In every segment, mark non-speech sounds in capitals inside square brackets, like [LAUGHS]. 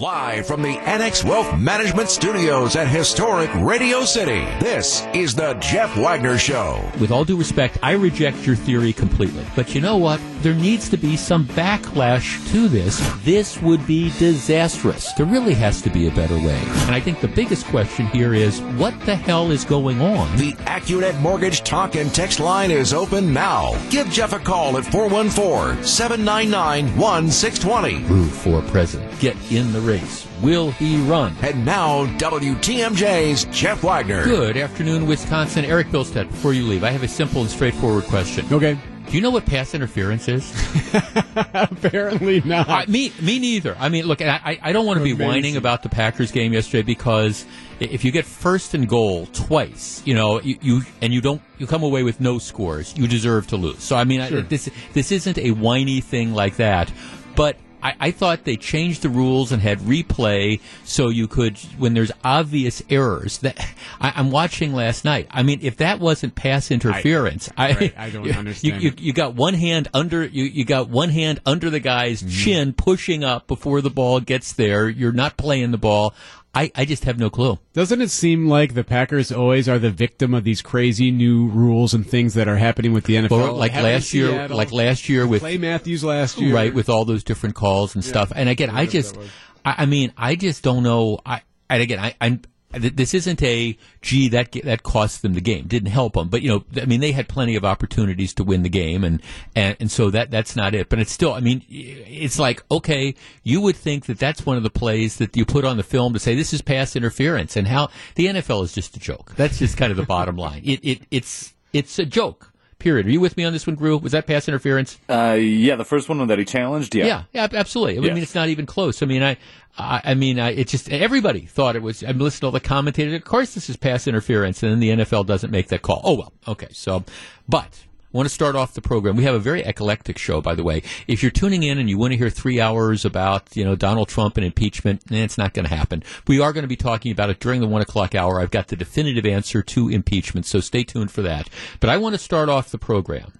Live from the Annex Wealth Management Studios at historic Radio City, this is the Jeff Wagner Show. With all due respect, I reject your theory completely. But you know what? There needs to be some backlash to this. This would be disastrous. There really has to be a better way. And I think the biggest question here is what the hell is going on? The AccuNet Mortgage talk and text line is open now. Give Jeff a call at 414 799 1620. Move for president. Get in the race. Will he run? And now, WTMJ's Jeff Wagner. Good afternoon, Wisconsin. Eric Bilstead, before you leave, I have a simple and straightforward question. Okay. Do you know what pass interference is? [LAUGHS] Apparently not. Uh, me, me neither. I mean, look, I, I don't want to be Amazing. whining about the Packers game yesterday because if you get first and goal twice, you know, you, you and you don't, you come away with no scores, you deserve to lose. So I mean, I, this this isn't a whiny thing like that, but. I, I thought they changed the rules and had replay so you could, when there's obvious errors. That I, I'm watching last night. I mean, if that wasn't pass interference, I, Right, I [LAUGHS] don't you, understand You, it. you got one hand under you, you got one hand under the guy's Mm-hmm. chin pushing up before the ball gets there you're not playing the ball I, I just have no clue. Doesn't it seem like the Packers always are the victim of these crazy new rules and things that are happening with the NFL? Like last year Seattle, like last year with Clay Matthews last year, right with all those different calls and stuff. And again I whatever just. I, I mean I just don't know. I and again I, I'm this isn't a gee that that cost them the game. Didn't help them but you know I mean they had plenty of opportunities to win the game and and, and so that that's not it. But it's still I mean it's like okay you would think that that's one of the plays that you put on the film to say this is pass interference and how the NFL is just a joke. That's just kind of the bottom line. It, it it's it's a joke period are you with me on this one Gru was that pass interference Uh, yeah, the first one that he challenged. Yeah. yeah, yeah, absolutely. I Yes. mean, it's not even close. I mean, I, I, I mean, I, it just everybody thought it was. I'm listening to all the commentators. Of course, this is pass interference, and then the NFL doesn't make that call. Oh well, okay. So, but. Want to start off the program. We have a very eclectic show, by the way. If you're tuning in and you want to hear three hours about, you know, Donald Trump and impeachment, eh, it's not going to happen. We are going to be talking about it during the one o'clock hour. I've got the definitive answer to impeachment, so stay tuned for that. But I want to start off the program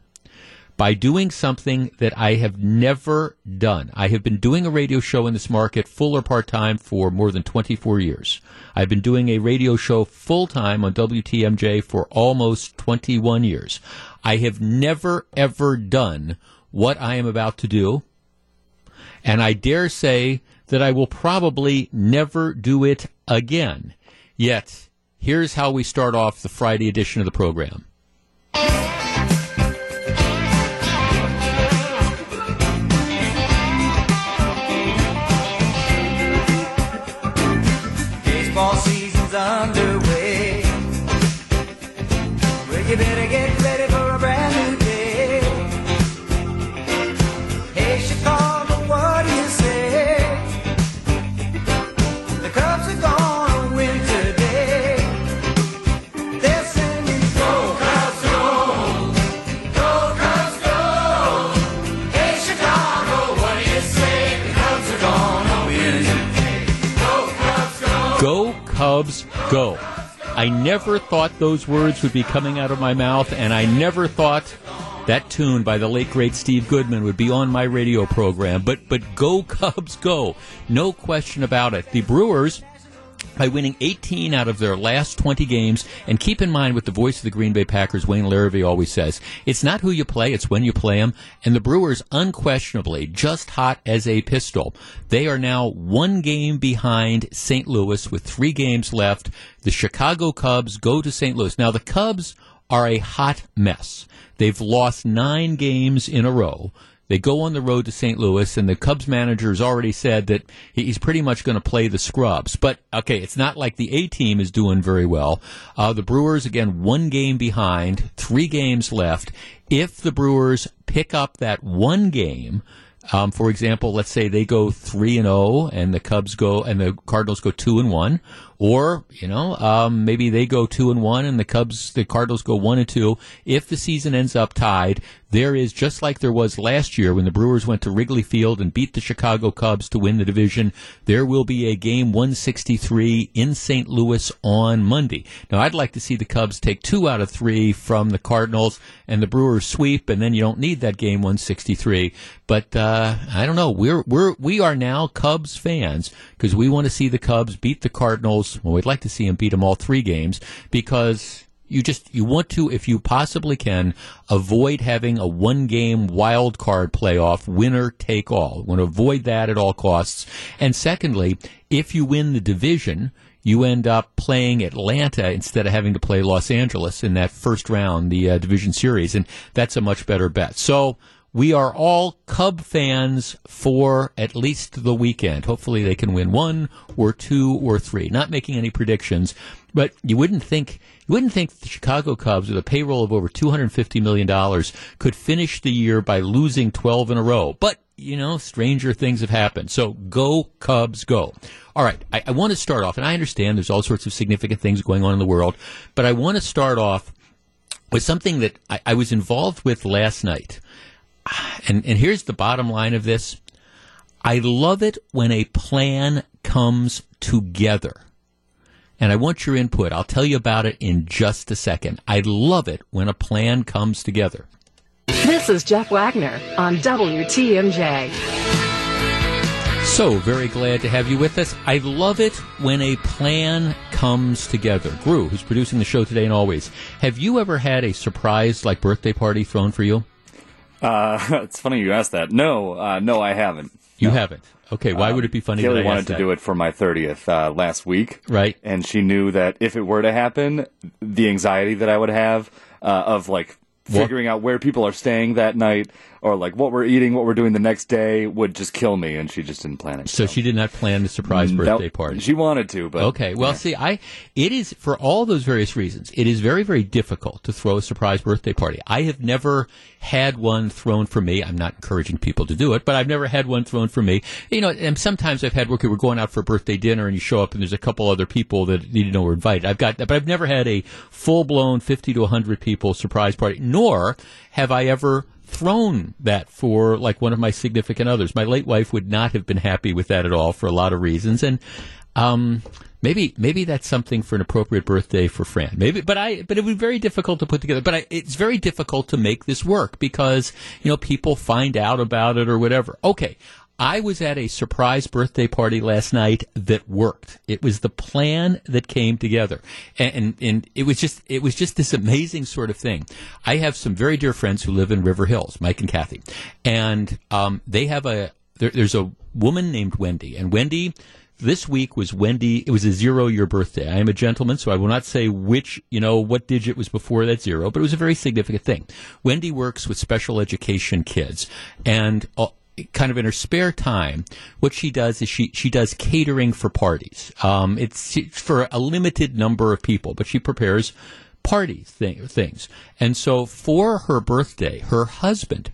by doing something that I have never done. I have been doing a radio show in this market, full or part time, for more than 24 years. I've been doing a radio show full time on WTMJ for almost 21 years. I have never, ever done what I am about to do. And I dare say that I will probably never do it again. Yet, here's how we start off the Friday edition of the program. Baseball season's underway. Well, you better get Cubs, go. I never thought those words would be coming out of my mouth, and I never thought that tune by the late great Steve Goodman would be on my radio program. But but go [LAUGHS] Cubs, go! No question about it. The Brewers. By winning 18 out of their last 20 games, and keep in mind what the voice of the Green Bay Packers, Wayne Larrivee, always says: it's not who you play, it's when you play them. And the Brewers, unquestionably, just hot as a pistol. They are now one game behind St. Louis with three games left. The Chicago Cubs go to St. Louis. Now the Cubs are a hot mess. They've lost nine games in a row. They go on the road to St. Louis, and the Cubs manager has already said that he's pretty much going to play the scrubs. But okay, it's not like the A team is doing very well. Uh, the Brewers again, one game behind, three games left. If the Brewers pick up that one game, um, for example, let's say they go three and zero, and the Cubs go and the Cardinals go two and one, Or, you know, um, maybe they go two and one and the Cubs, the Cardinals go one and two. If the season ends up tied, there is just like there was last year when the Brewers went to Wrigley Field and beat the Chicago Cubs to win the division. There will be a game 163 in St. Louis on Monday. Now, I'd like to see the Cubs take two out of three from the Cardinals and the Brewers sweep, and then you don't need that game 163. But uh, I don't know. We're we're we are now Cubs fans because we want to see the Cubs beat the Cardinals. Well, we'd like to see him beat them all three games because you just you want to if you possibly can avoid having a one game wild card playoff winner take all. You want to avoid that at all costs. And secondly if you win the division you end up playing Atlanta instead of having to play Los Angeles in that first round, the uh, division series, and that's a much better bet. So we are all Cub fans for at least the weekend. Hopefully, they can win one or two or three. Not making any predictions, but you wouldn't think you wouldn't think the Chicago Cubs, with a payroll of over two hundred fifty million dollars, could finish the year by losing twelve in a row. But you know, stranger things have happened. So go Cubs, go. All right, I, I want to start off, and I understand there's all sorts of significant things going on in the world, but I want to start off with something that I, I was involved with last night. And, and here's the bottom line of this. I love it when a plan comes together. And I want your input. I'll tell you about it in just a second. I love it when a plan comes together. This is Jeff Wagner on WTMJ. So, very glad to have you with us. I love it when a plan comes together. Gru, who's producing the show today and always, have you ever had a surprise like birthday party thrown for you? Uh, [LAUGHS] it's funny you asked that. No, uh, no, I haven't. You haven't. Okay, why would it be funny? Kaylee I wanted to that? do it for my 30th uh, last week. Right. And she knew that if it were to happen, the anxiety that I would have uh, of like What? figuring out where people are staying that night or like what we're eating, what we're doing the next day would just kill me. And she just didn't plan it. So she did not plan the surprise birthday party. She wanted to, but Okay. Well, see, I it is for all those various reasons. It is very, very difficult to throw a surprise birthday party. I have never had one thrown for me. I'm not encouraging people to do it, but I've never had one thrown for me. You know, and sometimes I've had. Okay, we're going out for a birthday dinner, and you show up, and there's a couple other people that need to know we're invited. I've got, but I've never had a full blown 50 to 100 people surprise party. Nor have I ever thrown that for like one of my significant others. My late wife would not have been happy with that at all for a lot of reasons, and um, maybe maybe that's something for an appropriate birthday for Fran. Maybe, but I but it would be very difficult to put together. But I, it's very difficult to make this work because you know people find out about it or whatever. Okay. I was at a surprise birthday party last night that worked. It was the plan that came together, and, and and it was just it was just this amazing sort of thing. I have some very dear friends who live in River Hills, Mike and Kathy, and um, they have a there, there's a woman named Wendy, and Wendy this week was Wendy. It was a zero year birthday. I am a gentleman, so I will not say which, you know, what digit was before that zero, but it was a very significant thing. Wendy works with special education kids, and uh, kind of in her spare time, what she does is she she does catering for parties. Um, it's for a limited number of people, but she prepares party thing, things. And so for her birthday, her husband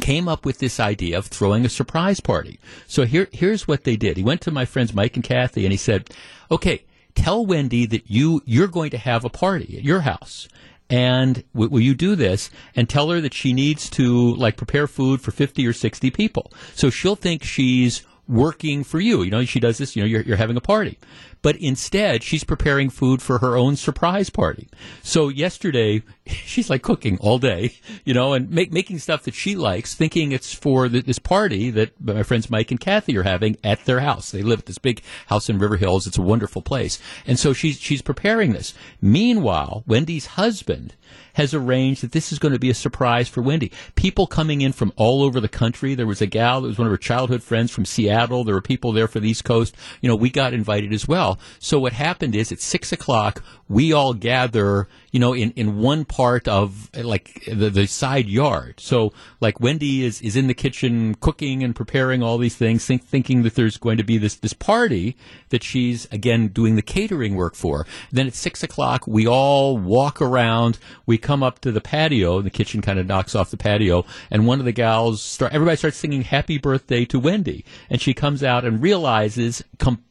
came up with this idea of throwing a surprise party. So here, here's what they did. He went to my friends Mike and Kathy and he said, okay, tell Wendy that you, you're going to have a party at your house. And w- will you do this and tell her that she needs to like prepare food for 50 or 60 people. So she'll think she's working for you. You know, she does this, you know, you're, you're having a party. But instead, she's preparing food for her own surprise party. So yesterday, [LAUGHS] she's like cooking all day, you know, and make, making stuff that she likes, thinking it's for th this party that my friends Mike and Kathy are having at their house. They live at this big house in River Hills. It's a wonderful place. And so she's, she's preparing this. Meanwhile, Wendy's husband has arranged that this is going to be a surprise for Wendy. People coming in from all over the country. There was a gal that was one of her childhood friends from Seattle. There were people there for the East Coast. You know, we got invited as well. So what happened is at six o'clock, we all gather, you know, in, in one part of like the, the side yard. So like Wendy is, is in the kitchen cooking and preparing all these things, think, thinking that there's going to be this, this party that she's again doing the catering work for. Then at six o'clock, we all walk around. We come up to the patio. The kitchen kind of knocks off the patio, and one of the gals start. Everybody starts singing "Happy Birthday" to Wendy, and she comes out and realizes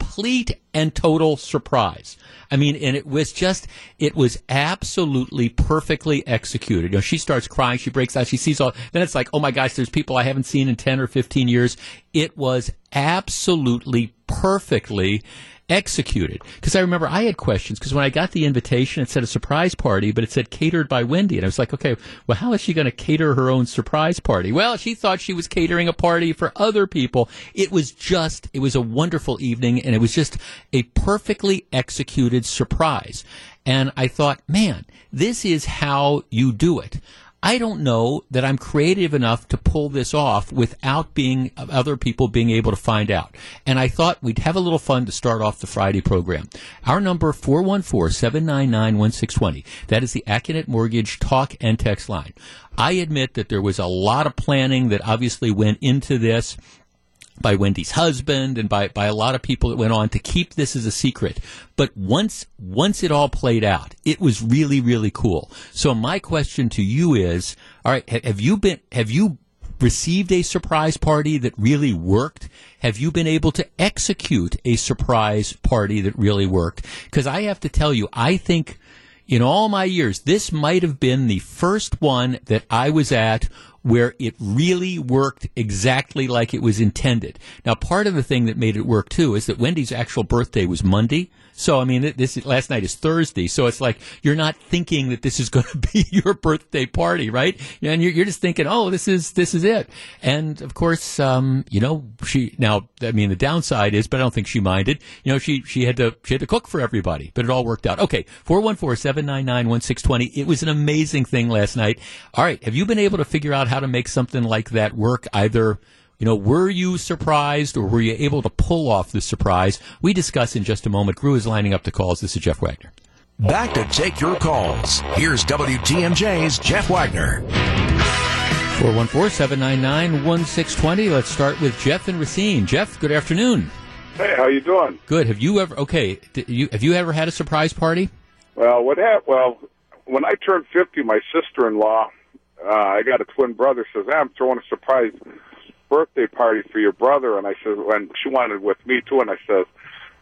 complete and total surprise. I mean, and it was just, it was absolutely perfectly executed. You know, she starts crying, she breaks out, she sees all, then it's like, oh my gosh, there's people I haven't seen in 10 or 15 years. It was absolutely perfectly executed. Because I remember I had questions, because when I got the invitation, it said a surprise party, but it said catered by Wendy. And I was like, okay, well, how is she going to cater her own surprise party? Well, she thought she was catering a party for other people. It was just, it was a wonderful evening, and it was just a perfectly executed surprise. And I thought, man, this is how you do it. I don't know that I'm creative enough to pull this off without being other people being able to find out. And I thought we'd have a little fun to start off the Friday program. Our number 414-799-1620. That is the Accunet Mortgage talk and text line. I admit that there was a lot of planning that obviously went into this by Wendy's husband and by, by a lot of people that went on to keep this as a secret. But once once it all played out, it was really really cool. So my question to you is, all right, have you been have you received a surprise party that really worked? Have you been able to execute a surprise party that really worked? Because I have to tell you, I think in all my years, this might have been the first one that I was at where it really worked exactly like it was intended. Now, part of the thing that made it work too is that Wendy's actual birthday was Monday. So, I mean, this last night is Thursday. So it's like you're not thinking that this is [LAUGHS] going to be your birthday party, right? And you're, you're just thinking, oh, this is this is it. And of course, um, you know, she now. I mean, the downside is, but I don't think she minded. You know, she she had to she had to cook for everybody, but it all worked out. Okay, four one four seven nine nine one six twenty. It was an amazing thing last night. All right, have you been able to figure out how to make something like that work? Either you know, were you surprised or were you able to pull off the surprise? We discuss in just a moment. Crew is lining up the calls. This is Jeff Wagner. Back to take your calls. Here's WTMJ's Jeff Wagner. 414-799-1620. Let's start with Jeff and Racine. Jeff, good afternoon. Hey, how you doing? Good. Have you ever, okay, you, have you ever had a surprise party? Well, what happened? Well, when I turned fifty, my sister-in-law, uh, I got a twin brother, says, hey, "I'm throwing a surprise birthday party for your brother," and I said, "And she wanted with me too," and I said,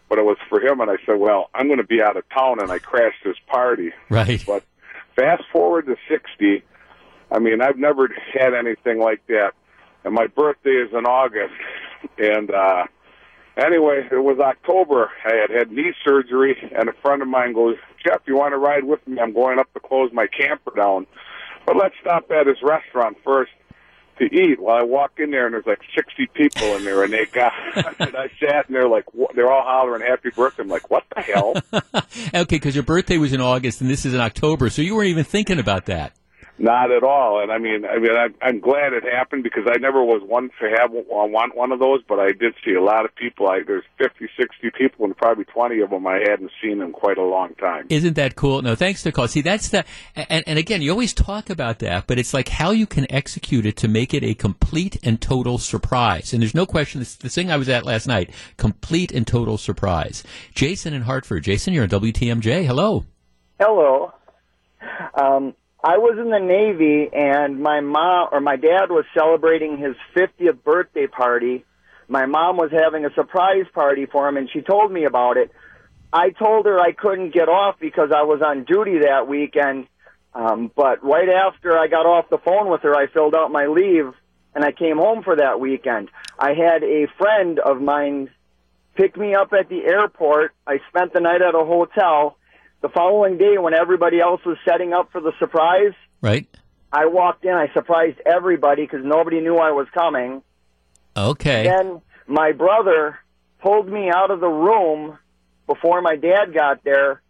"But it was for him," and I said, "Well, I'm going to be out of town," and I crashed his party. Right. But fast forward to sixty, I mean, I've never had anything like that, and my birthday is in August, and. uh Anyway, it was October. I had had knee surgery, and a friend of mine goes, Jeff, you want to ride with me? I'm going up to close my camper down. But let's stop at his restaurant first to eat. Well, I walk in there, and there's like 60 people in there, and they got, [LAUGHS] and I sat, and they're like, they're all hollering happy birthday. I'm like, what the hell? [LAUGHS] Okay, because your birthday was in August and this is in October, so you weren't even thinking about that. Not at all. And I mean, I mean, I, I'm glad it happened because I never was one to have want one of those, but I did see a lot of people. I there's 50, 60 people, and probably 20 of them I hadn't seen in quite a long time. Isn't that cool? No, thanks to call. See, that's the, and, and again, you always talk about that, but it's like how you can execute it to make it a complete and total surprise. And there's no question, this, the thing I was at last night, complete and total surprise. Jason in Hartford. Jason, you're on WTMJ. Hello. Hello. Um, I was in the Navy, and my mom or my dad was celebrating his 50th birthday party. My mom was having a surprise party for him, and she told me about it. I told her I couldn't get off because I was on duty that weekend. Um, but right after I got off the phone with her, I filled out my leave and I came home for that weekend. I had a friend of mine pick me up at the airport. I spent the night at a hotel. The following day, when everybody else was setting up for the surprise, Right? I walked in. I surprised everybody because nobody knew I was coming. Okay. Then my brother pulled me out of the room before my dad got there,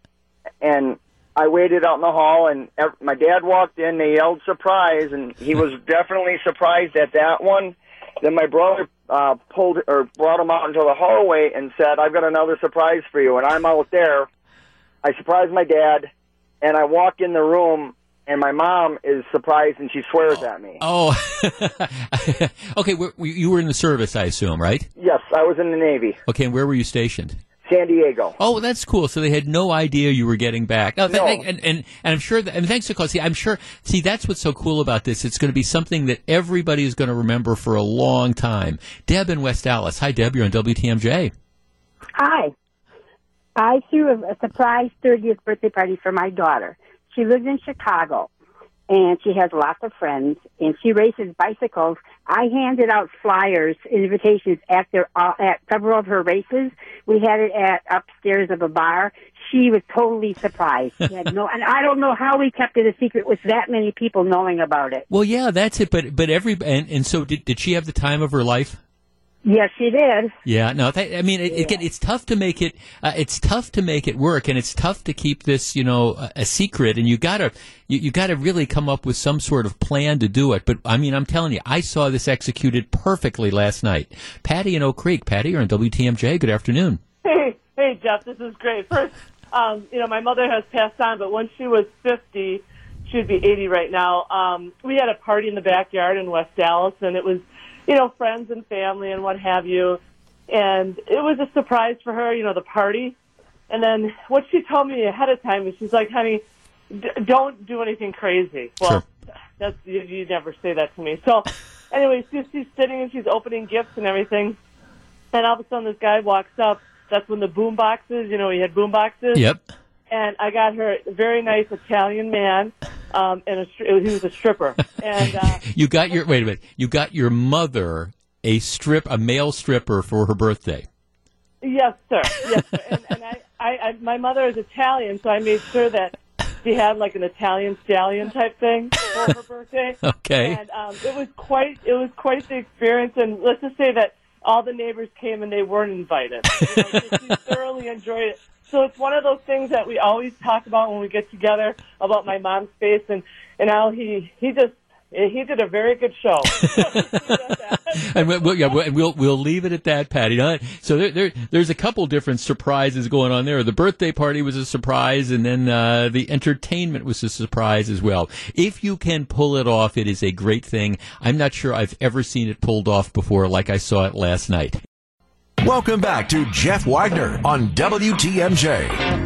and I waited out in the hall. And my dad walked in. They yelled surprise, and he was [LAUGHS] definitely surprised at that one. Then my brother uh, pulled or brought him out into the hallway and said, "I've got another surprise for you." And I'm out there. I surprise my dad, and I walk in the room. And my mom is surprised, and she swears at me. Oh, [LAUGHS] okay. wh- You were in the service, I assume, right? Yes, I was in the Navy, Okay, and where were you stationed? San Diego. Oh, that's cool. So they had no idea you were getting back. No, th- No. And, and, and I'm sure that, and thanks to call. See, I'm sure, see, that's what's so cool about this. It's going to be something that everybody is going to remember for a long time. Deb in West Allis. Hi, Deb. You're on WTMJ. Hi. I threw a, a surprise 30th birthday party for my daughter. She lives in Chicago and she has lots of friends and she races bicycles. I handed out flyers, invitations at their uh, at several of her races. We had it at upstairs of a bar. She was totally surprised. She had no, [LAUGHS] and I don't know how we kept it a secret with that many people knowing about it. Well, yeah, that's it. But but every and, and so did did she have the time of her life? Yes, she did. Yeah, no, that, I mean, it, it, it's tough to make it. Uh, it's tough to make it work, and it's tough to keep this, you know, a, a secret. And you gotta, you, you gotta really come up with some sort of plan to do it. But I mean, I'm telling you, I saw this executed perfectly last night. Patty in Oak Creek. Patty, you're on WTMJ. Good afternoon. Hey, hey, Jeff, this is great. First, um, you know, my mother has passed on, but when she was 50, she'd be 80 right now. Um, we had a party in the backyard in West Allis, and it was, you know, friends and family and what have you. And it was a surprise for her, you know, the party. And then what she told me ahead of time is she's like, honey, d- don't do anything crazy. Well, that's you, you never say that to me. So, anyway, she's, she's sitting and she's opening gifts and everything. And all of a sudden, this guy walks up. That's when the boom boxes, you know, he had boom boxes. Yep. And I got her a very nice Italian man, um, and a, he was a stripper. And uh, [LAUGHS] You got your wait a minute. You got your mother a strip, a male stripper for her birthday. yes, sir, yes, sir. And, and I, I, I, my mother is Italian, so I made sure that she had like an Italian stallion type thing for her birthday. [LAUGHS] Okay. And um, it was quite, it was quite the experience. And let's just say that all the neighbors came and they weren't invited. You know, she thoroughly enjoyed it. So it's one of those things that we always talk about when we get together about my mom's face and and how he he just he did a very good show. [LAUGHS] [LAUGHS] and we'll, we'll, yeah, we'll we'll leave it at that, Patty. So there, there there's a couple different surprises going on there. The birthday party was a surprise, and then uh, the entertainment was a surprise as well. If you can pull it off, it is a great thing. I'm not sure I've ever seen it pulled off before, like I saw it last night. Welcome back to Jeff Wagner on WTMJ.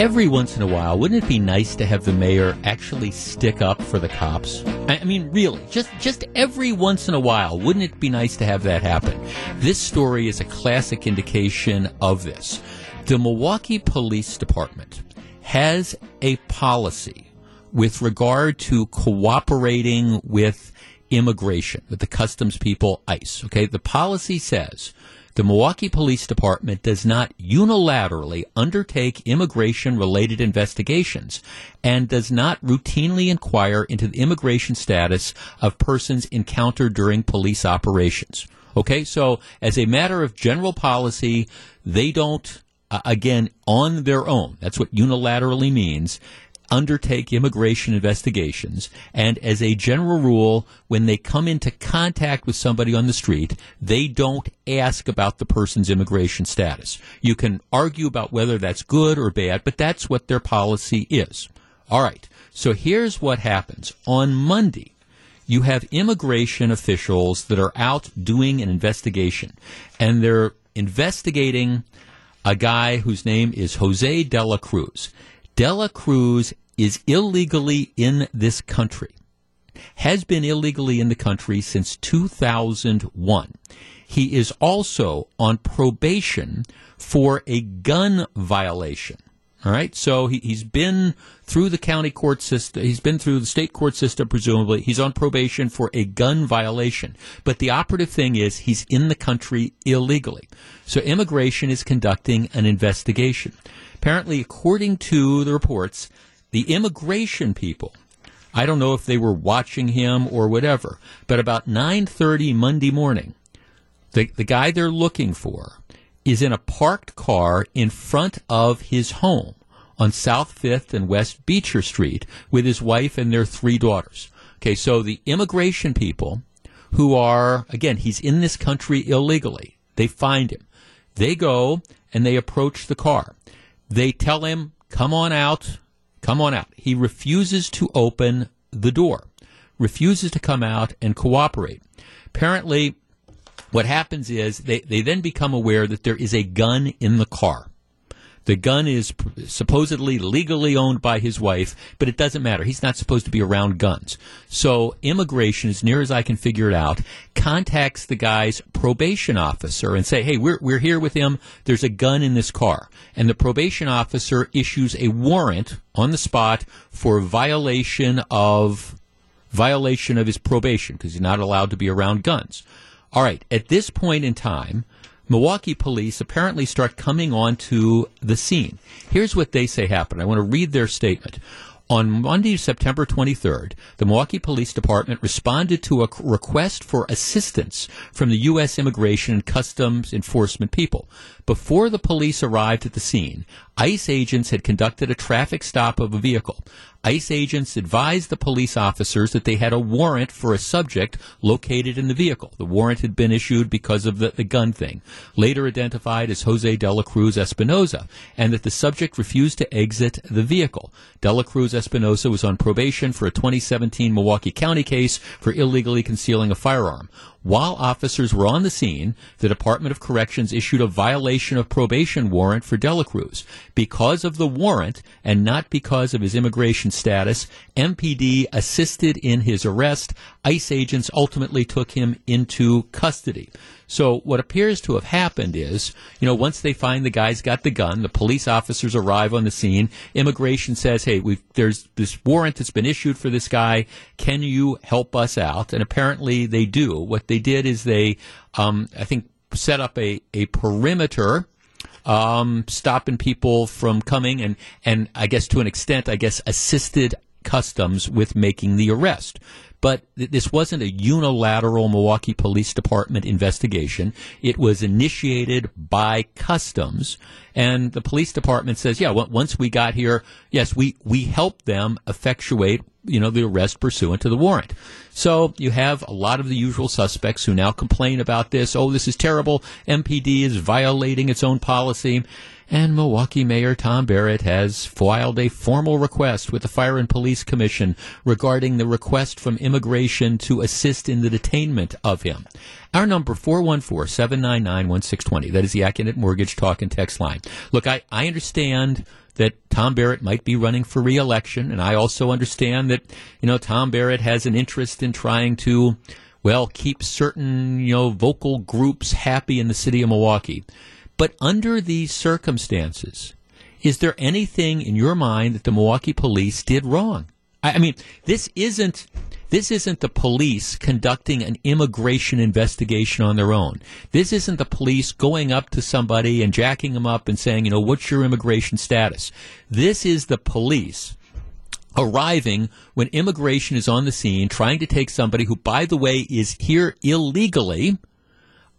Every once in a while, wouldn't it be nice to have the mayor actually stick up for the cops? I mean, really, just just every once in a while, wouldn't it be nice to have that happen? This story is a classic indication of this. The Milwaukee Police Department has a policy with regard to cooperating with immigration, with the customs people, ICE. Okay, the policy says the Milwaukee Police Department does not unilaterally undertake immigration related investigations and does not routinely inquire into the immigration status of persons encountered during police operations. Okay, so as a matter of general policy, they don't, uh, again, on their own, that's what unilaterally means, undertake immigration investigations. And as a general rule, when they come into contact with somebody on the street, they don't ask about the person's immigration status. You can argue about whether that's good or bad, but that's what their policy is. All right. So here's what happens. On Monday, you have immigration officials that are out doing an investigation, and they're investigating a guy whose name is Jose Dela Cruz. Dela Cruz is illegally in this country, has been illegally in the country since 2001. He is also on probation for a gun violation. All right, so he, he's been through the county court system. He's been through the state court system, presumably. He's on probation for a gun violation. But the operative thing is he's in the country illegally. So immigration is conducting an investigation. Apparently, according to the reports, the immigration people I don't know if they were watching him or whatever, but about 9:30 Monday morning, the the guy they're looking for is in a parked car in front of his home on South 5th and West Beecher Street with his wife and their three daughters. Okay, so the immigration people who are again, he's in this country illegally. They find him. They go and they approach the car. They tell him, "Come on out." Come on out. He refuses to open the door, refuses to come out and cooperate. Apparently, what happens is they, they then become aware that there is a gun in the car. The gun is supposedly legally owned by his wife, but it doesn't matter. He's not supposed to be around guns. So immigration, as near as I can figure it out, contacts the guy's probation officer and say, "Hey, we're we're here with him. There's a gun in this car." And the probation officer issues a warrant on the spot for violation of violation of his probation because he's not allowed to be around guns. All right, at this point in time, Milwaukee police apparently start coming onto the scene. Here's what they say happened. I want to read their statement. On Monday, September 23rd, the Milwaukee Police Department responded to a request for assistance from the U.S. Immigration and Customs Enforcement people. Before the police arrived at the scene, ICE agents had conducted a traffic stop of a vehicle. ICE agents advised the police officers that they had a warrant for a subject located in the vehicle. The warrant had been issued because of the, the gun thing, later identified as Jose de la Cruz Espinoza, and that the subject refused to exit the vehicle. De la Cruz Espinoza was on probation for a 2017 Milwaukee County case for illegally concealing a firearm. While officers were on the scene, the Department of Corrections issued a violation of probation warrant for Dela Cruz. Because of the warrant, and not because of his immigration status, MPD assisted in his arrest. ICE agents ultimately took him into custody. So what appears to have happened is, you know, once they find the guy's got the gun, the police officers arrive on the scene. Immigration says, "Hey, we've, there's this warrant that's been issued for this guy. Can you help us out?" And apparently they do. What they did is they, um, I think, set up a a perimeter um, stopping people from coming and, and I guess to an extent, I guess assisted customs with making the arrest. But th- this wasn't a unilateral Milwaukee Police Department investigation. It was initiated by customs. And the police department says, yeah, on- once we got here, yes, we, we helped them effectuate, you know, the arrest pursuant to the warrant. So you have a lot of the usual suspects who now complain about this. Oh, this is terrible. MPD is violating its own policy. And Milwaukee Mayor Tom Barrett has filed a formal request with the Fire and Police Commission regarding the request from immigration to assist in the detainment of him. Our number 414-799-1620. That is the Accunet Mortgage Talk and Text line. Look, I, I understand that Tom Barrett might be running for reelection, and I also understand that, you know, Tom Barrett has an interest in trying to, well, keep certain, you know, vocal groups happy in the city of Milwaukee. But under these circumstances, is there anything in your mind that the Milwaukee police did wrong? I, I mean, this isn't this isn't the police conducting an immigration investigation on their own. This isn't the police going up to somebody and jacking them up and saying, you know, what's your immigration status? This is the police arriving when immigration is on the scene, trying to take somebody who, by the way, is here illegally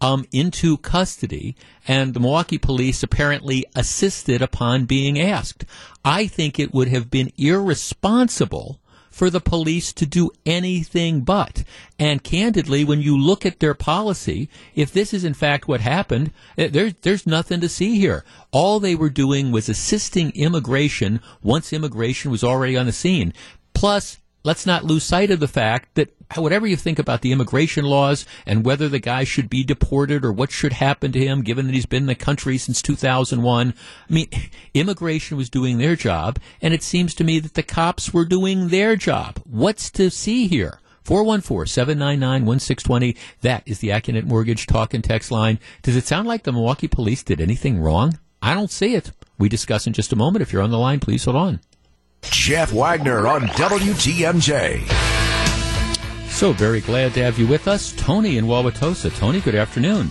um, into custody, and the Milwaukee police apparently assisted upon being asked. I think it would have been irresponsible for the police to do anything but. And candidly, when you look at their policy, if this is in fact what happened, eh, there's there's nothing to see here. All they were doing was assisting immigration once immigration was already on the scene. Plus, let's not lose sight of the fact that whatever you think about the immigration laws and whether the guy should be deported or what should happen to him given that he's been in the country since 2001 i mean [LAUGHS] immigration was doing their job and it seems to me that the cops were doing their job. What's to see here? 414-799-1620 that is the Accunet Mortgage talk and text line. Does it sound like the Milwaukee police did anything wrong? I don't see it. We discuss in just a moment. If you're on the line please hold on Jeff Wagner on WTMJ. So very glad to have you with us, Tony in Wauwatosa. Tony, good afternoon.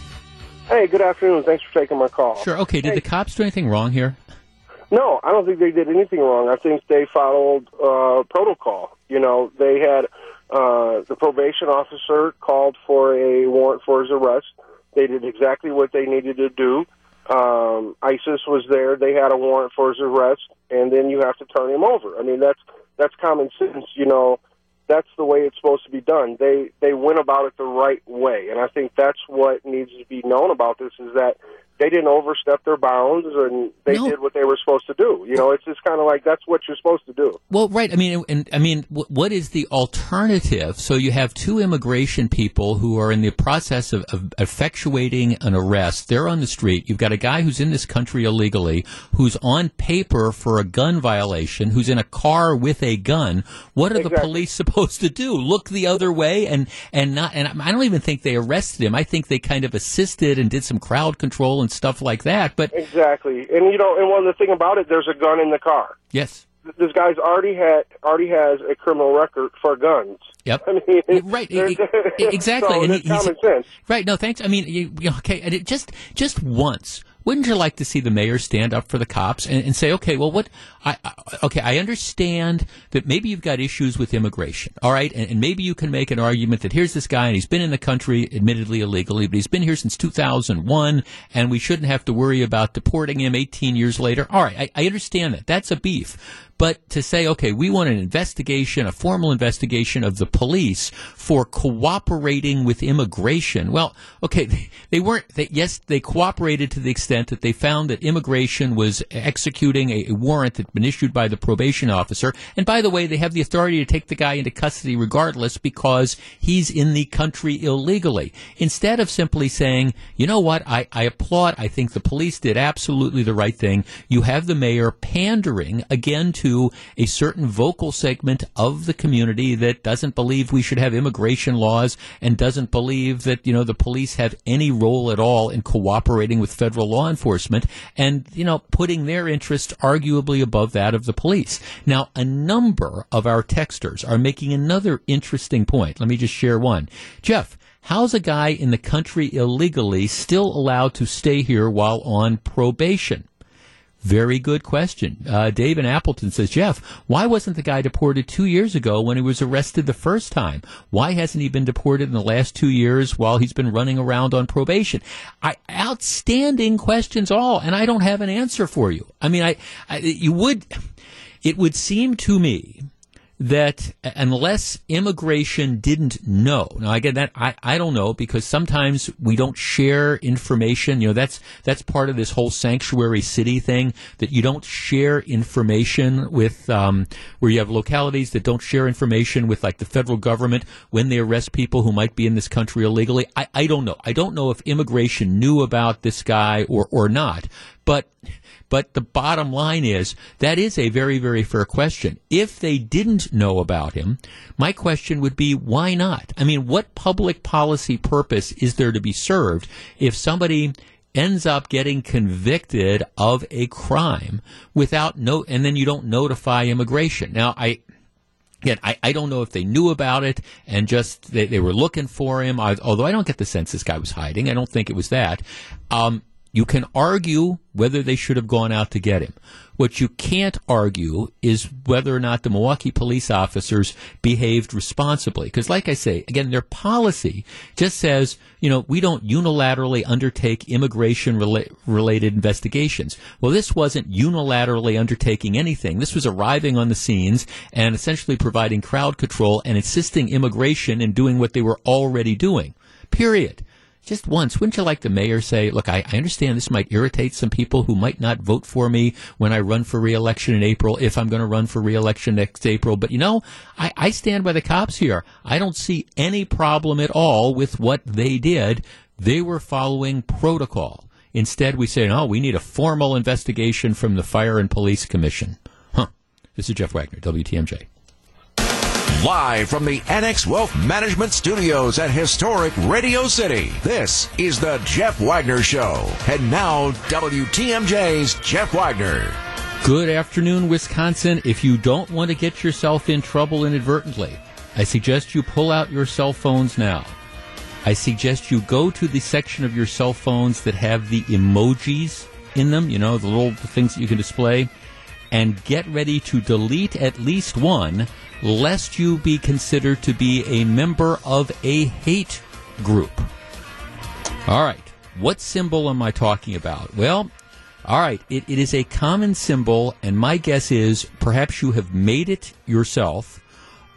Hey, good afternoon. Thanks for taking my call. Sure. Okay. Did the cops do anything wrong here? No, I don't think they did anything wrong. I think they followed uh, protocol. You know, they had uh, the probation officer called for a warrant for his arrest. They did exactly what they needed to do. Um, ISIS was there. They had a warrant for his arrest, and then you have to turn him over. I mean, that's that's common sense. You know, that's the way it's supposed to be done. They they went about it the right way, and I think that's what needs to be known about this is that they didn't overstep their bounds and they No. did what they were supposed to do. You know, it's just kind of like that's what you're supposed to do. Well, right. I mean, and I mean, what is the alternative? So you have two immigration people who are in the process of, of effectuating an arrest. They're on the street. You've got a guy who's in this country illegally, who's on paper for a gun violation, who's in a car with a gun. What are the police [LAUGHS] supposed to do? Look the other way and and not. And I don't even think they arrested him. I think they kind of assisted and did some crowd control and stuff like that. But Exactly. And you know, and one of the thing about it, there's a gun in the car. yes. This guy's already had already has a criminal record for guns. Yep. [LAUGHS] I mean, right. exactly. [LAUGHS] so and common sense. Right. No, thanks. I mean, you- okay. And it just just once. Wouldn't you like to see the mayor stand up for the cops and, and say, okay, well, what? I, I okay, I understand that maybe you've got issues with immigration, all right, and, and maybe you can make an argument that here's this guy and he's been in the country, admittedly illegally, but he's been here since 2001, and we shouldn't have to worry about deporting him 18 years later. All right, I, I understand that. That's a beef. But to say, okay, we want an investigation, a formal investigation of the police for cooperating with immigration. Well, okay, they, [LAUGHS] they weren't, they, yes, they cooperated to the extent that they found that immigration was executing a, a warrant that had been issued by the probation officer. And by the way, they have the authority to take the guy into custody regardless because he's in the country illegally. Instead of simply saying, you know what, I, I applaud, I think the police did absolutely the right thing. You have the mayor pandering again to a certain vocal segment of the community that doesn't believe we should have immigration laws and doesn't believe that, you know, the police have any role at all in cooperating with federal law enforcement and, you know, putting their interest arguably above that of the police. Now, a number of our texters are making another interesting point. Let me just share one. Jeff, how's a guy in the country illegally still allowed to stay here while on probation? Very good question. Uh, Appleton says, Jeff, why wasn't the guy deported two years ago when he was arrested the first time? Why hasn't he been deported in the last two years while he's been running around on probation? I, outstanding questions all, and I don't have an answer for you. I mean, I, I you would, it would seem to me that unless immigration didn't know, now again, that I, I don't know because sometimes we don't share information. You know, that's that's part of this whole sanctuary city thing that you don't share information with um, where you have localities that don't share information with like the federal government when they arrest people who might be in this country illegally. I, I don't know. I don't know if immigration knew about this guy or or not, but. But the bottom line is that is a very, very fair question. If they didn't know about him, my question would be why not? I mean, what public policy purpose is there to be served if somebody ends up getting convicted of a crime without no, and then you don't notify immigration? Now, I, Again, I, I don't know if they knew about it and just they, they were looking for him. I, although I don't get the sense this guy was hiding. I don't think it was that. Um, you can argue whether they should have gone out to get him. What you can't argue is whether or not the Milwaukee police officers behaved responsibly. Because, like I say, again, their policy just says, you know, we don't unilaterally undertake immigration rela- related investigations. Well, this wasn't unilaterally undertaking anything. This was arriving on the scenes and essentially providing crowd control and assisting immigration in doing what they were already doing. Period just once, wouldn't you like the mayor say, look, I, I understand this might irritate some people who might not vote for me when I run for reelection in April, if I'm going to run for reelection next April. But you know, I, I stand by the cops here. I don't see any problem at all with what they did. They were following protocol. Instead, we say, no, we need a formal investigation from the Fire and Police Commission. Huh. This is Jeff Wagner, WTMJ. Live from the Annex Wealth Management Studios at historic Radio City, this is the Jeff Wagner Show. And now, WTMJ's Jeff Wagner. Good afternoon, Wisconsin. If you don't want to get yourself in trouble inadvertently, I suggest you pull out your cell phones now. I suggest you go to the section of your cell phones that have the emojis in them, you know, the little things that you can display, and get ready to delete at least one, lest you be considered to be a member of a hate group. All right. What symbol am I talking about? Well, all right. It, it is a common symbol, and my guess is perhaps you have made it yourself.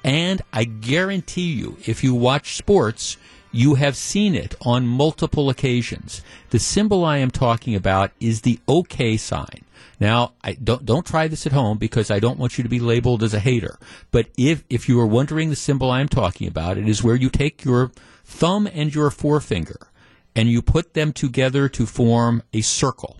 And I guarantee you, if you watch sports, You have seen it on multiple occasions. The symbol I am talking about is the OK sign. Now, I don't don't try this at home because I don't want you to be labeled as a hater. But if if you are wondering the symbol I'm talking about, it is where you take your thumb and your forefinger and you put them together to form a circle.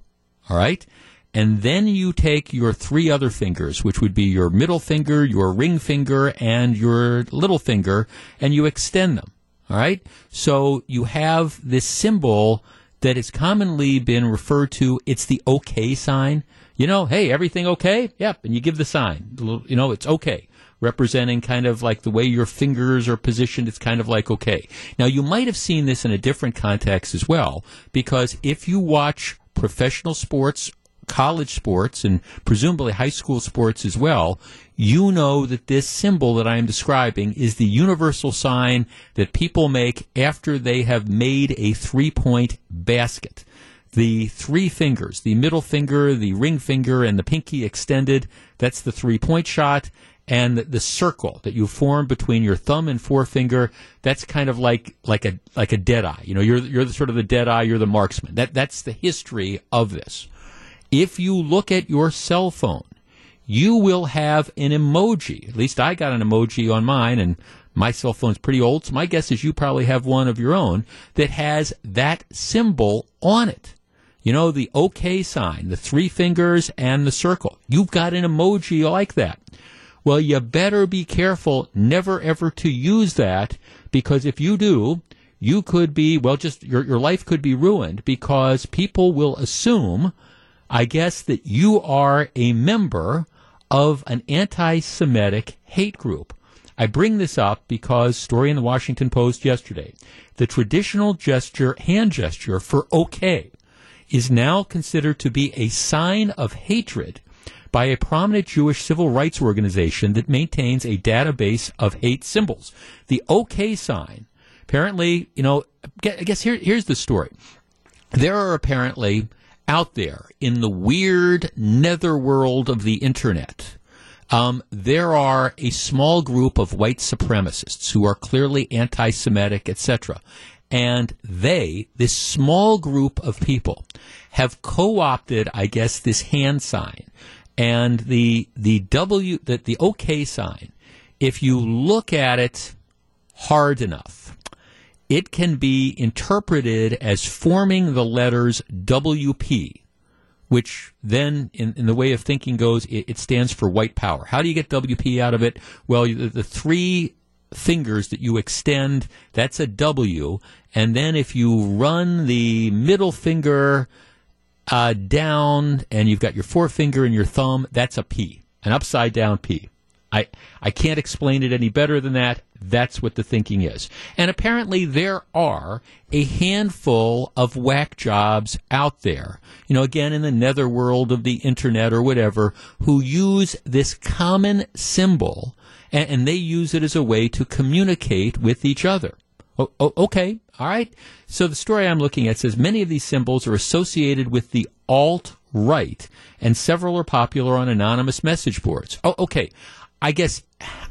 All right? And then you take your three other fingers, which would be your middle finger, your ring finger, and your little finger, and you extend them. All right? So you have this symbol that has commonly been referred to, it's the okay sign. You know, hey, everything okay? Yep. And you give the sign. You know, it's okay. Representing kind of like the way your fingers are positioned, it's kind of like okay. Now, you might have seen this in a different context as well, because if you watch professional sports, college sports, and presumably high school sports as well, you know that this symbol that I am describing is the universal sign that people make after they have made a three point basket. The three fingers, the middle finger, the ring finger, and the pinky extended, that's the three point shot. And the, circle that you form between your thumb and forefinger, that's kind of like, like a, like a dead eye. You know, you're, you're the sort of the dead eye, you're the marksman. That, that's the history of this. If you look at your cell phone, you will have an emoji. At least I got an emoji on mine, and my cell phone's pretty old, so my guess is you probably have one of your own that has that symbol on it. You know, the OK sign, the three fingers and the circle. You've got an emoji like that. Well, you better be careful never ever to use that because if you do, you could be, well, just your, your life could be ruined because people will assume, I guess, that you are a member of an anti Semitic hate group. I bring this up because story in the Washington Post yesterday. The traditional gesture, hand gesture for okay is now considered to be a sign of hatred by a prominent Jewish civil rights organization that maintains a database of hate symbols. The OK sign, apparently, you know, I guess here, here's the story. There are apparently out there in the weird netherworld of the internet, um, there are a small group of white supremacists who are clearly anti-Semitic, etc. And they, this small group of people, have co-opted, I guess, this hand sign and the the W the, the OK sign. If you look at it hard enough, it can be interpreted as forming the letters WP, which then, in, in the way of thinking goes, it, it stands for white power. How do you get WP out of it? Well, the, the three fingers that you extend, that's a W. And then if you run the middle finger uh, down and you've got your forefinger and your thumb, that's a P, an upside down P. I, I can't explain it any better than that. That's what the thinking is. And apparently there are a handful of whack jobs out there, you know, again, in the netherworld of the internet or whatever, who use this common symbol and, and they use it as a way to communicate with each other. Okay, all right. So the story I'm looking at says many of these symbols are associated with the alt right, and several are popular on anonymous message boards. Oh, okay. I guess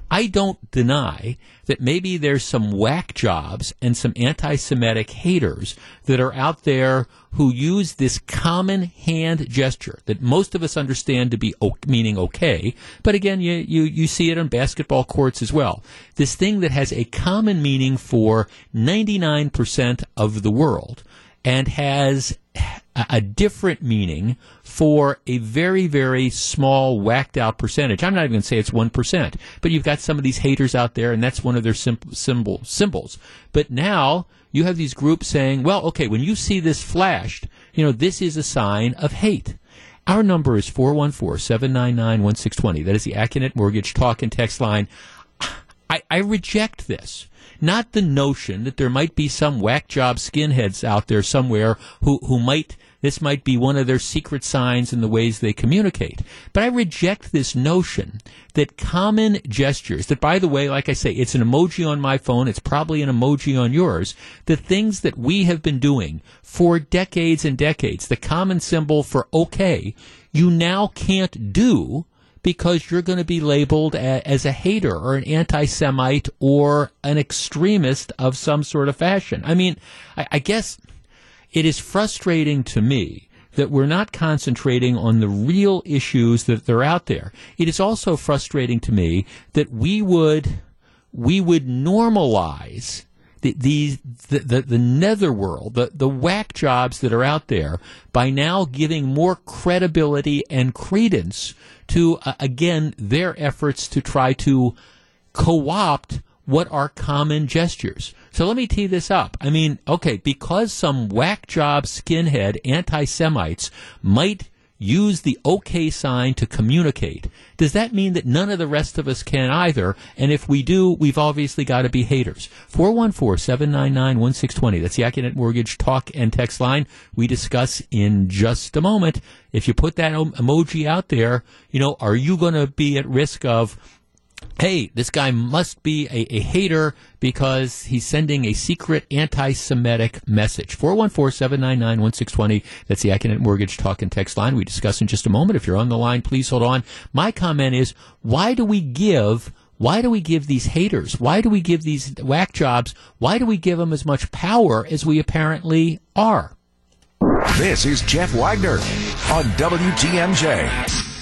I don't deny that maybe there's some whack jobs and some anti-Semitic haters that are out there who use this common hand gesture that most of us understand to be o- meaning okay. But again, you, you, you see it on basketball courts as well. This thing that has a common meaning for 99% of the world and has a, different meaning for a very, very small, whacked out percentage. I'm not even going to say it's 1%, but you've got some of these haters out there, and that's one of their sim- symbol, symbols. But now you have these groups saying, well, okay, when you see this flashed, you know, this is a sign of hate. Our number is 414-799-1620. That is the Accunet Mortgage talk and text line. I, I reject this. Not the notion that there might be some whack job skinheads out there somewhere who, who might, this might be one of their secret signs in the ways they communicate. But I reject this notion that common gestures, that by the way, like I say, it's an emoji on my phone, it's probably an emoji on yours, the things that we have been doing for decades and decades, the common symbol for okay, you now can't do because you're going to be labeled a, as a hater or an anti-Semite or an extremist of some sort of fashion. I mean, I, I guess it is frustrating to me that we're not concentrating on the real issues that are out there. It is also frustrating to me that we would we would normalize the the the, the, the netherworld, the, the whack jobs that are out there by now giving more credibility and credence to uh, again their efforts to try to co-opt what are common gestures. So let me tee this up. I mean, okay, because some whack job skinhead anti Semites might use the OK sign to communicate, does that mean that none of the rest of us can either? And if we do, we've obviously got to be haters. 414 799 1620. That's the Accunet Mortgage talk and text line. We discuss in just a moment. If you put that emoji out there, you know, are you going to be at risk of hey, this guy must be a, a hater because he's sending a secret anti-Semitic message. 414-799-1620. That's the Accunet Mortgage Talk and Text line. We discuss in just a moment. If you're on the line, please hold on. My comment is, why do we give why do we give these haters? Why do we give these whack jobs? Why do we give them as much power as we apparently are? This is Jeff Wagner on WTMJ.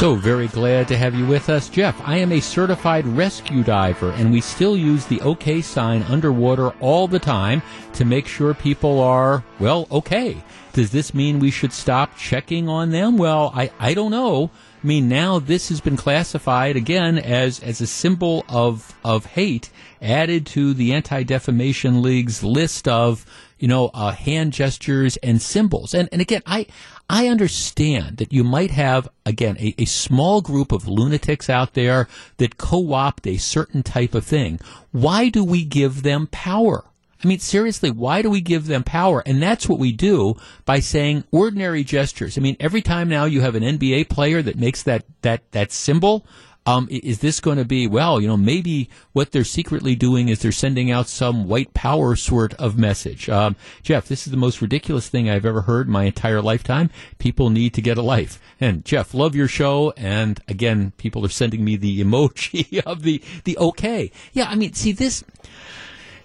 So very glad to have you with us, Jeff. I am a certified rescue diver, and we still use the OK sign underwater all the time to make sure people are, well, okay. Does this mean we should stop checking on them? Well, I, I don't know. I mean, now this has been classified again as, as a symbol of, of hate added to the Anti Defamation League's list of, you know, uh, hand gestures and symbols. And, and again, I, I understand that you might have, again, a, a small group of lunatics out there that co opt a certain type of thing. Why do we give them power? I mean, seriously, why do we give them power? And that's what we do by saying ordinary gestures. I mean, every time now you have an NBA player that makes that, that, that symbol, um, is this going to be, well, you know, maybe what they're secretly doing is they're sending out some white power sort of message. Um, Jeff, this is the most ridiculous thing I've ever heard in my entire lifetime. People need to get a life. And Jeff, love your show. And again, people are sending me the [LAUGHS] emoji of the, the okay. Yeah, I mean, see, this,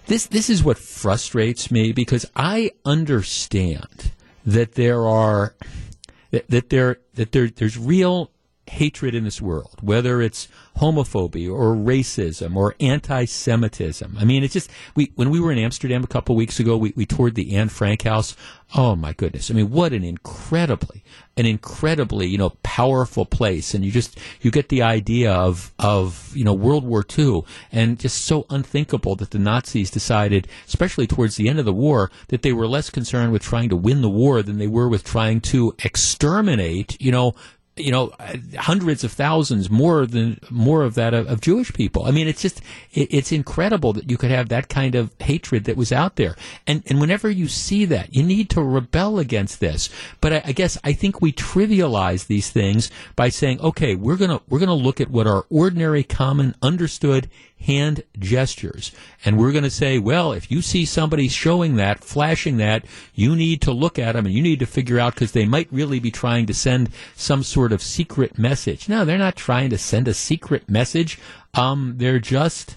this this is what frustrates me because I understand that there are that, that there that there there's real hatred in this world, whether it's homophobia or racism or anti-Semitism. I mean, it's just we when we were in Amsterdam a couple weeks ago, we, we toured the Anne Frank house. Oh my goodness! I mean, what an incredibly an incredibly you know powerful place, and you just you get the idea of of you know World War II, and just so unthinkable that the Nazis decided, especially towards the end of the war, that they were less concerned with trying to win the war than they were with trying to exterminate you know you know, hundreds of thousands more than more of that of, of Jewish people. I mean, it's just it, it's incredible that you could have that kind of hatred that was out there. And and whenever you see that, you need to rebel against this. But I, I guess I think we trivialize these things by saying, okay, we're gonna we're gonna look at what our ordinary, common, understood hand gestures. And we're going to say, well, if you see somebody showing that, flashing that, you need to look at them and you need to figure out because they might really be trying to send some sort of secret message. No, they're not trying to send a secret message. Um, they're just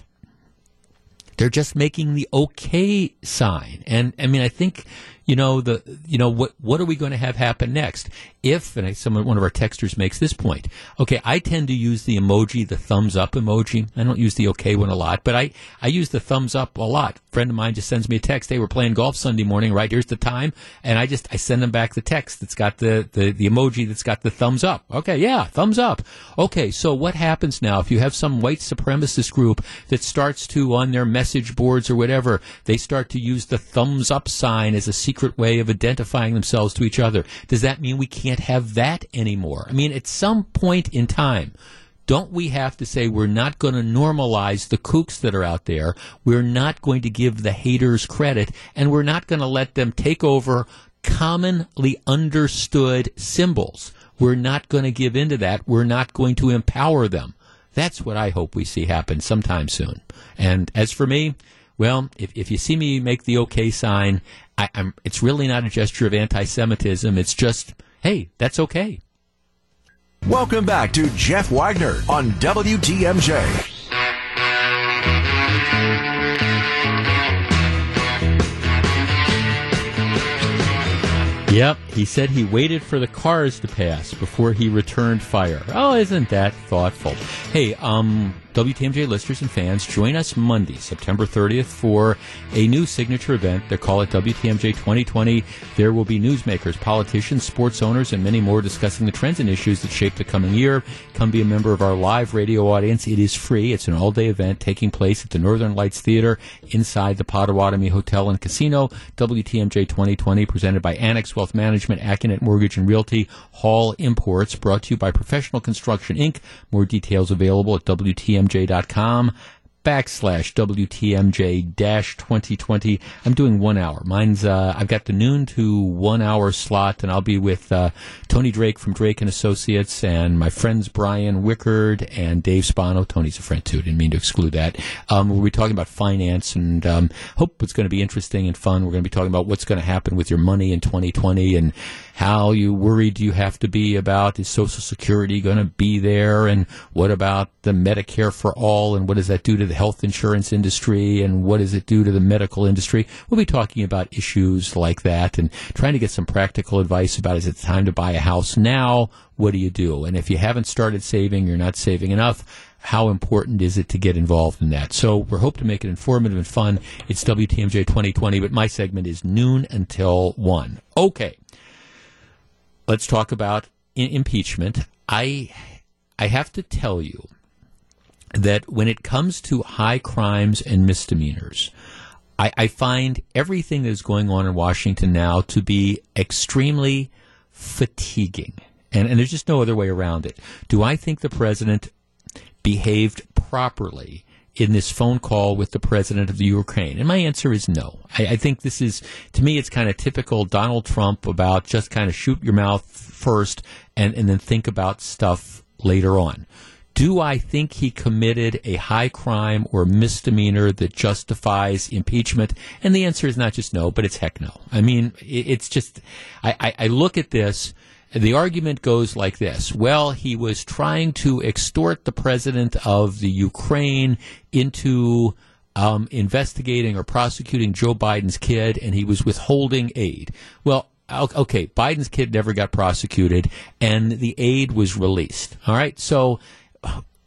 they're just making the okay sign. And I mean, I think you know the you know what what are we going to have happen next? If and I- someone one of our texters makes this point okay i tend to use the emoji the thumbs up emoji. I don't use the okay one a lot but i i use the thumbs up a lot. A friend of mine just sends me a text hey we're playing golf sunday morning right? Here's the time. And i just i send them back the text that's got the the, the emoji that's got the thumbs up. Okay yeah thumbs up. Okay so what happens now? If you have some white supremacist group that starts to on their message boards or whatever they start to use the thumbs up sign as a secret way of identifying themselves to each other does that mean we can't have that anymore i mean at some point in time don't we have to say we're not going to normalize the kooks that are out there? We're not going to give the haters credit, and we're not going to let them take over commonly understood symbols. We're not going to give into that. We're not going to empower them. That's what I hope we see happen sometime soon. And as for me, well, if, if you see me make the okay sign, I, I'm, it's really not a gesture of anti-Semitism. It's just, hey, that's okay. Welcome back to Jeff Wagner on WTMJ. Yep, he said he waited for the cars to pass before he returned fire. Oh, isn't that thoughtful? Hey, um, WTMJ listeners and fans, join us Monday, September 30th for a new signature event. They call it WTMJ 2020. There will be newsmakers, politicians, sports owners, and many more discussing the trends and issues that shape the coming year. Come be a member of our live radio audience. It is free. It's an all-day event taking place at the Northern Lights Theater inside the Potawatomi Hotel and Casino. WTMJ 2020 presented by Annex Wealth Management, Accunet Mortgage and Realty, Hall Imports, brought to you by Professional Construction Inc. More details available at WTMJ.com backslash WTMJ dash 2020. I'm doing one hour. Mine's, uh, I've got the noon to one hour slot and I'll be with, uh, Tony Drake from Drake and Associates and my friends Brian Wickard and Dave Spano. Tony's a friend too. Didn't mean to exclude that. Um, we'll be talking about finance and, um, hope it's going to be interesting and fun. We're going to be talking about what's going to happen with your money in 2020 and how you worried you have to be about is Social Security going to be there, and what about the Medicare for all, and what does that do to the health insurance industry, and what does it do to the medical industry? We'll be talking about issues like that and trying to get some practical advice about is it time to buy a house now? What do you do? And if you haven't started saving, you're not saving enough how important is it to get involved in that? So we're hoping to make it informative and fun. It's WTMJ 2020, but my segment is noon until 1. Okay. Let's talk about I- impeachment. I I have to tell you that when it comes to high crimes and misdemeanors, I, I find everything that is going on in Washington now to be extremely fatiguing. And, and there's just no other way around it. Do I think the president behaved properly in this phone call with the president of the Ukraine? And my answer is no. I, I think this is, to me, it's kind of typical Donald Trump about just kind of shoot your mouth first and, and then think about stuff later on. Do I think he committed a high crime or misdemeanor that justifies impeachment? And the answer is not just no, but it's heck no. I mean, it, it's just, I, I, I look at this. The argument goes like this. Well, he was trying to extort the president of the Ukraine into um, investigating or prosecuting Joe Biden's kid, and he was withholding aid. Well, okay, Biden's kid never got prosecuted, and the aid was released. All right, so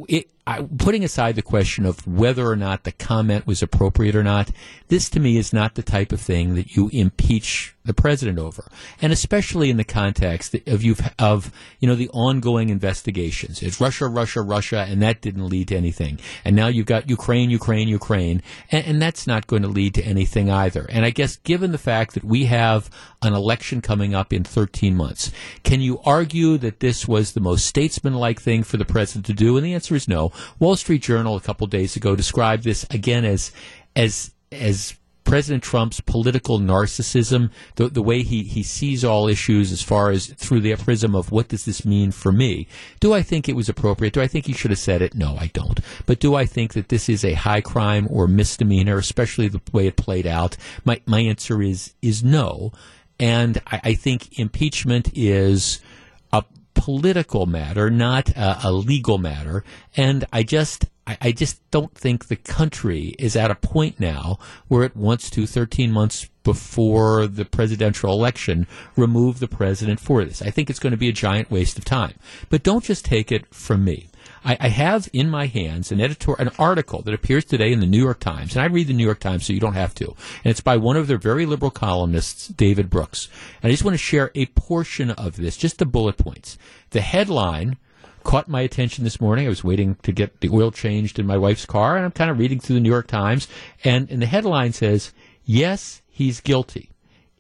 it, I, putting aside the question of whether or not the comment was appropriate or not, this to me is not the type of thing that you impeach the president over, and especially in the context of you of you know the ongoing investigations. It's Russia, Russia, Russia, and that didn't lead to anything. And now you've got Ukraine, Ukraine, Ukraine, and, and that's not going to lead to anything either. And I guess given the fact that we have an election coming up in 13 months, can you argue that this was the most statesmanlike thing for the president to do? And the answer is no. Wall Street Journal a couple days ago described this again as as as President Trump's political narcissism, the, the way he, he sees all issues as far as through the prism of what does this mean for me. Do I think it was appropriate? Do I think he should have said it? No, I don't. But do I think that this is a high crime or misdemeanor, especially the way it played out? My, my answer is, is no. And I, I think impeachment is a political matter, not a, legal matter. And I just, I, I just don't think the country is at a point now where it wants to, 13 months before the presidential election, remove the president for this. I think it's going to be a giant waste of time. But don't just take it from me. I, I have in my hands an editor, an article that appears today in the New York Times, and I read the New York Times, so you don't have to. And it's by one of their very liberal columnists, David Brooks. And I just want to share a portion of this, just the bullet points. The headline caught my attention this morning. I was waiting to get the oil changed in my wife's car, and I'm kind of reading through the New York Times, and, and the headline says, "Yes, he's guilty.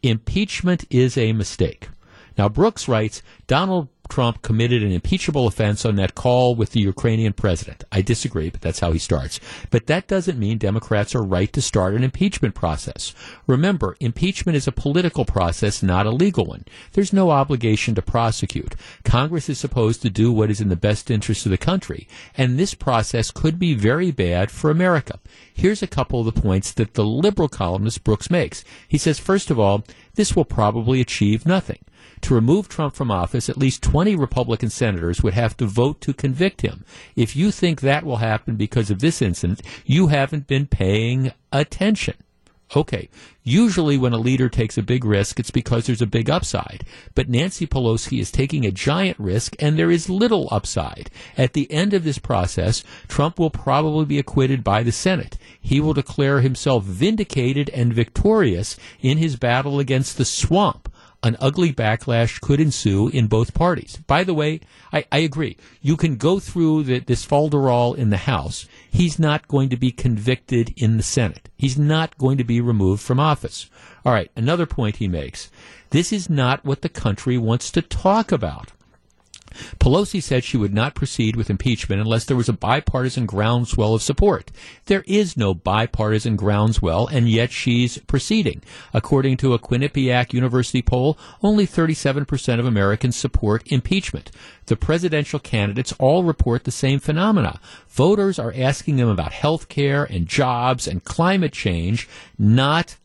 Impeachment is a mistake." Now, Brooks writes, Donald Trump committed an impeachable offense on that call with the Ukrainian president. I disagree, but that's how he starts. But that doesn't mean Democrats are right to start an impeachment process. Remember, impeachment is a political process, not a legal one. There's no obligation to prosecute. Congress is supposed to do what is in the best interest of the country, and this process could be very bad for America. Here's a couple of the points that the liberal columnist Brooks makes. He says, first of all, this will probably achieve nothing. To remove Trump from office, at least 20 Republican senators would have to vote to convict him. If you think that will happen because of this incident, you haven't been paying attention. Okay. Usually when a leader takes a big risk, it's because there's a big upside. But Nancy Pelosi is taking a giant risk and there is little upside. At the end of this process, Trump will probably be acquitted by the Senate. He will declare himself vindicated and victorious in his battle against the swamp an ugly backlash could ensue in both parties. By the way, I, I agree. You can go through the, this falderall in the House. He's not going to be convicted in the Senate. He's not going to be removed from office. All right, another point he makes. This is not what the country wants to talk about. Pelosi said she would not proceed with impeachment unless there was a bipartisan groundswell of support. There is no bipartisan groundswell, and yet she's proceeding. According to a Quinnipiac University poll, only 37% of Americans support impeachment. The presidential candidates all report the same phenomena. Voters are asking them about health care and jobs and climate change, not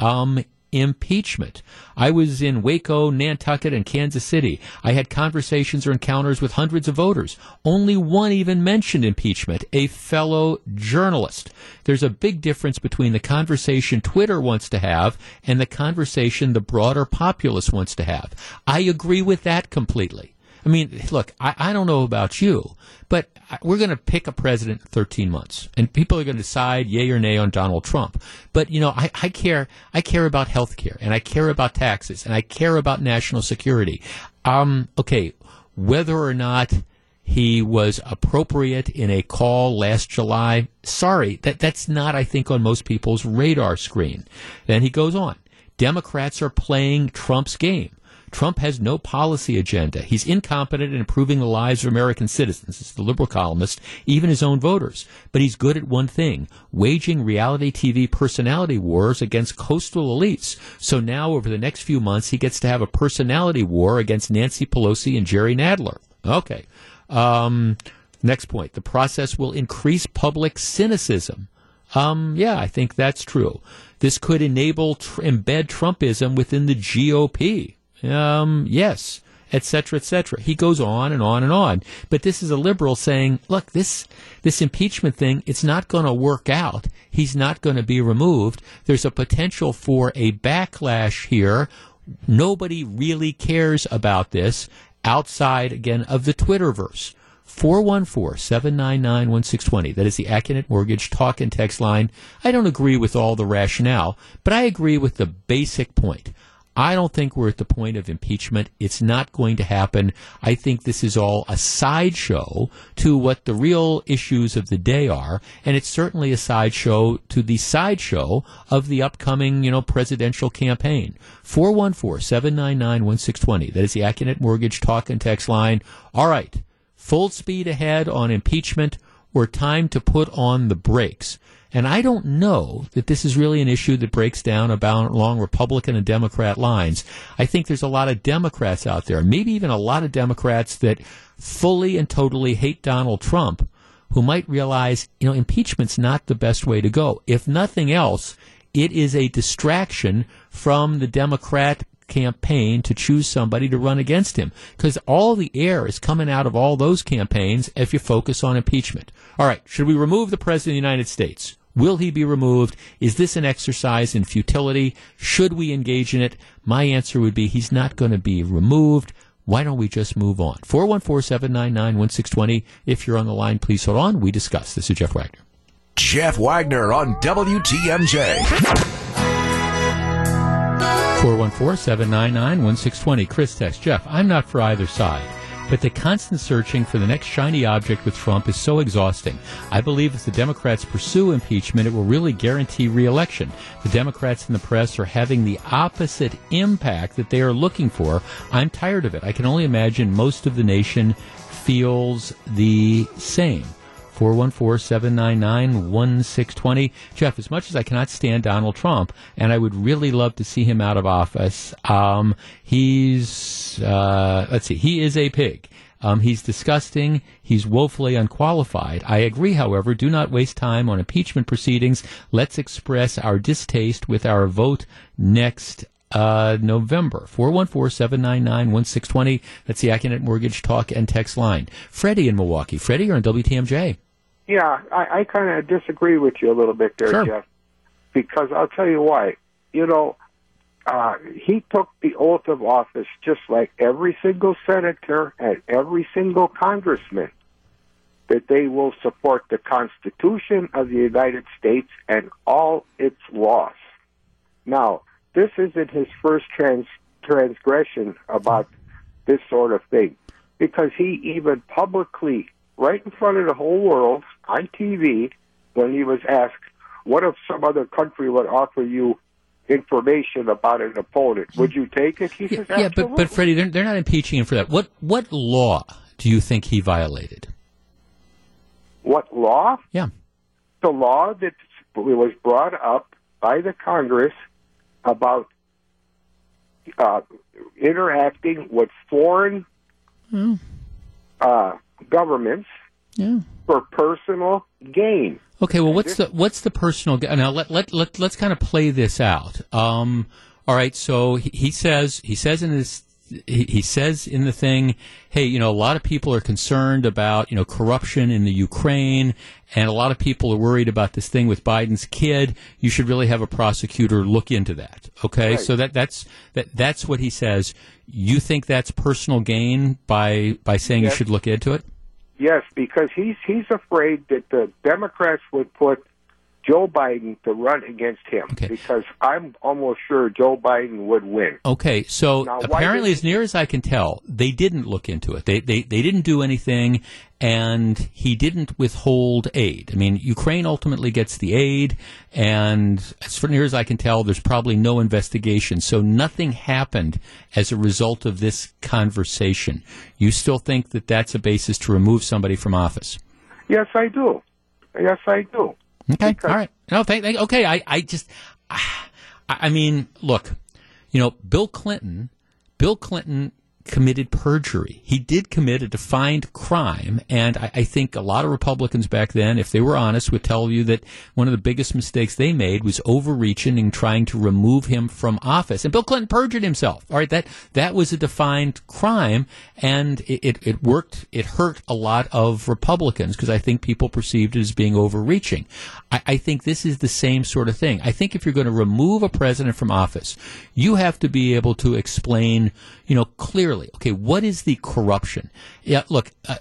um, impeachment. I was in Waco, Nantucket, and Kansas City. I had conversations or encounters with hundreds of voters. Only one even mentioned impeachment, a fellow journalist. There's a big difference between the conversation Twitter wants to have and the conversation the broader populace wants to have. I agree with that completely. I mean, look, I, I don't know about you, but we're going to pick a president in 13 months, and people are going to decide yay or nay on Donald Trump. But you know, I, I care. I care about health care, and I care about taxes, and I care about national security. Um, okay, whether or not he was appropriate in a call last July, sorry, that that's not, I think, on most people's radar screen. Then he goes on. Democrats are playing Trump's game. Trump has no policy agenda. He's incompetent in improving the lives of American citizens. It's the liberal columnist, even his own voters. But he's good at one thing, waging reality TV personality wars against coastal elites. So now over the next few months, he gets to have a personality war against Nancy Pelosi and Jerry Nadler. Okay. Um, next point. The process will increase public cynicism. Um, yeah, I think that's true. This could enable, tr- embed Trumpism within the GOP. Um, yes, etc., cetera, et cetera. He goes on and on and on. But this is a liberal saying, look, this, this impeachment thing, it's not going to work out. He's not going to be removed. There's a potential for a backlash here. Nobody really cares about this outside, again, of the Twitterverse. 414-799-1620. That is the Accunet Mortgage talk and text line. I don't agree with all the rationale, but I agree with the basic point. I don't think we're at the point of impeachment. It's not going to happen. I think this is all a sideshow to what the real issues of the day are, and it's certainly a sideshow to the sideshow of the upcoming, you know, presidential campaign. 414-799-1620. That is the Accunet Mortgage talk and text line. All right. Full speed ahead on impeachment or time to put on the brakes. And I don't know that this is really an issue that breaks down about along Republican and Democrat lines. I think there's a lot of Democrats out there, maybe even a lot of Democrats that fully and totally hate Donald Trump, who might realize, you know, impeachment's not the best way to go. If nothing else, it is a distraction from the Democrat campaign to choose somebody to run against him because all the air is coming out of all those campaigns if you focus on impeachment. All right, should we remove the president of the United States? Will he be removed? Is this an exercise in futility? Should we engage in it? My answer would be he's not going to be removed. Why don't we just move on? 414-799-1620. If you're on the line, please hold on. We discuss. This is Jeff Wagner. Jeff Wagner on WTMJ. 414-799-1620. Chris text, Jeff, I'm not for either side. But the constant searching for the next shiny object with Trump is so exhausting. I believe if the Democrats pursue impeachment, it will really guarantee reelection. The Democrats and the press are having the opposite impact that they are looking for. I'm tired of it. I can only imagine most of the nation feels the same. 414-799-1620. Jeff, as much as I cannot stand Donald Trump, and I would really love to see him out of office, um, he's, uh, let's see, he is a pig. Um, he's disgusting. He's woefully unqualified. I agree, however, do not waste time on impeachment proceedings. Let's express our distaste with our vote next uh, November. 414-799-1620. That's the Accunet Mortgage Talk and Text line. Freddie in Milwaukee. Freddie, you're on WTMJ. Yeah, I, I kind of disagree with you a little bit there, Sure. Jeff, because I'll tell you why. You know, uh, he took the oath of office just like every single senator and every single congressman that they will support the Constitution of the United States and all its laws. Now, this isn't his first trans- transgression about this sort of thing because he even publicly, right in front of the whole world on TV, when he was asked, What if some other country would offer you information about an opponent? Would you take it? He says, Yeah, but, but Freddie, they're, they're not impeaching him for that. What, what law do you think he violated? What law? Yeah. The law that was brought up by the Congress about uh, interacting with foreign uh, governments Yeah. for personal gain. Okay, well, what's the what's the personal? gain? Now let let let let's kind of play this out. Um, all right, so he, he says he says in his he, he says in the thing, hey, you know, a lot of people are concerned about you know corruption in the Ukraine, and a lot of people are worried about this thing with Biden's kid. You should really have a prosecutor look into that. Okay, Right. so that that's that that's what he says. You think that's personal gain by by saying Yes. you should look into it? Yes, because he's he's afraid that the Democrats would put Joe Biden to run against him because I'm almost sure Joe Biden would win. Okay, so Now, apparently, did- as near as I can tell, they didn't look into it. They, they they didn't do anything, and he didn't withhold aid. I mean, Ukraine ultimately gets the aid, and as near as I can tell, there's probably no investigation. So nothing happened as a result of this conversation. You still think that that's a basis to remove somebody from office? Yes, I do. Yes, I do. Okay, all right. No, thank, thank okay. I, I just, I, I mean, look, you know, Bill Clinton, Bill Clinton committed perjury. He did commit a defined crime, and I, I think a lot of Republicans back then, if they were honest, would tell you that one of the biggest mistakes they made was overreaching and trying to remove him from office. And Bill Clinton perjured himself. All right, that that was a defined crime, and it, it, it worked. It hurt a lot of Republicans because I think people perceived it as being overreaching. I, I think this is the same sort of thing. I think if you're going to remove a president from office, you have to be able to explain, you know, clearly, okay, what is the corruption? Yeah, look, uh,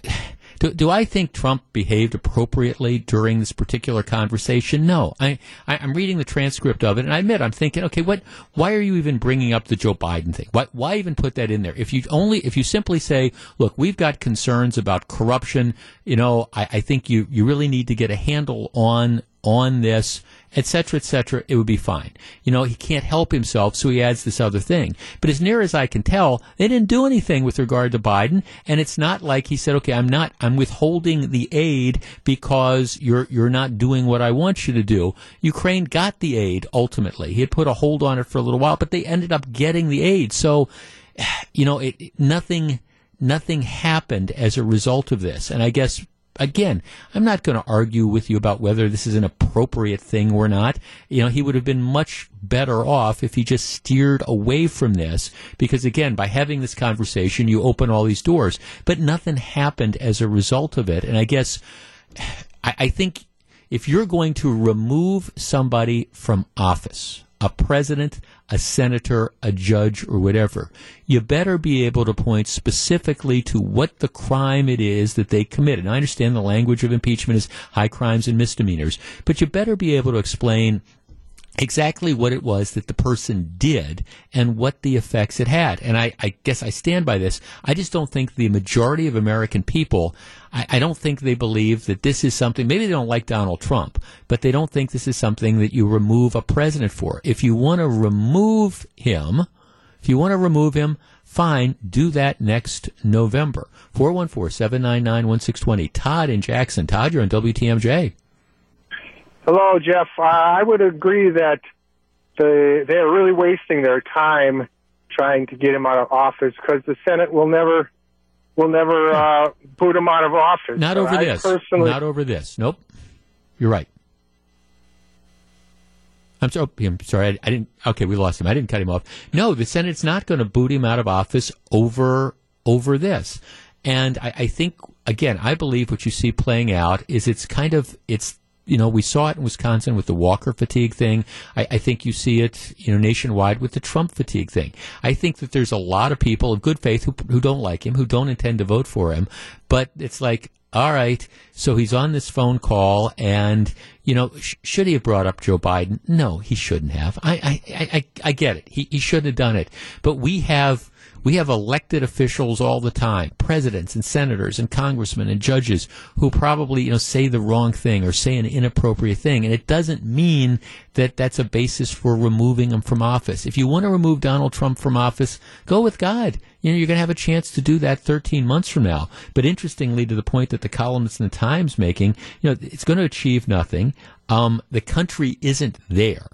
do, do I think Trump behaved appropriately during this particular conversation? No. I, I, I'm reading the transcript of it, and I admit, I'm thinking, okay, what, why are you even bringing up the Joe Biden thing? Why, why even put that in there? If you only, if you simply say, look, we've got concerns about corruption, you know, I, I think you, you really need to get a handle on, on this, etc., cetera, et cetera, it would be fine. You know, he can't help himself, so he adds this other thing. But as near as I can tell, they didn't do anything with regard to Biden, and it's not like he said, okay, I'm not, I'm withholding the aid because you're, you're not doing what I want you to do. Ukraine got the aid ultimately. He had put a hold on it for a little while, but they ended up getting the aid. So, [SIGHS] you know, it- nothing, nothing happened as a result of this. And I guess again, I'm not going to argue with you about whether this is an appropriate thing or not. You know, he would have been much better off if he just steered away from this because again, by having this conversation, you open all these doors, but nothing happened as a result of it. And I guess I, I think if you're going to remove somebody from office, a president, a senator, a judge, or whatever, you better be able to point specifically to what the crime it is that they committed. And I understand the language of impeachment is high crimes and misdemeanors, but you better be able to explain exactly what it was that the person did and what the effects it had. And I, I guess I stand by this. I just don't think the majority of American people, I, I don't think they believe that this is something, maybe they don't like Donald Trump, but they don't think this is something that you remove a president for. If you want to remove him, if you want to remove him, fine, do that next November. 414-799-1620. Todd in Jackson. Todd, you're on WTMJ. Hello, Jeff. Uh, I would agree that the, they're really wasting their time trying to get him out of office because the Senate will never will never uh, boot him out of office. Not over I this. Personally, Not over this. Nope. You're right. I'm sorry. I'm sorry. I, I didn't. Okay, we lost him. I didn't cut him off. No, the Senate's not going to boot him out of office over over this. And I, I think again, I believe what you see playing out is it's kind of it's you know we saw it in Wisconsin with the Walker fatigue thing. I, I think you see it you know nationwide with the Trump fatigue thing. I think that there's a lot of people of good faith who who don't like him, who don't intend to vote for him, but it's like all right, so he's on this phone call, and you know, sh- should he have brought up Joe Biden? No, he shouldn't have. I, I, I, I get it. He, he shouldn't have done it. But we have we have elected officials all the time, presidents and senators and congressmen and judges who probably you know say the wrong thing or say an inappropriate thing, and it doesn't mean that that's a basis for removing them from office. If you want to remove Donald Trump from office, go with God. You know, you're going to have a chance to do that 13 months from now. But interestingly, to the point that the columnist in the Times making, you know, it's going to achieve nothing. Um, the country isn't there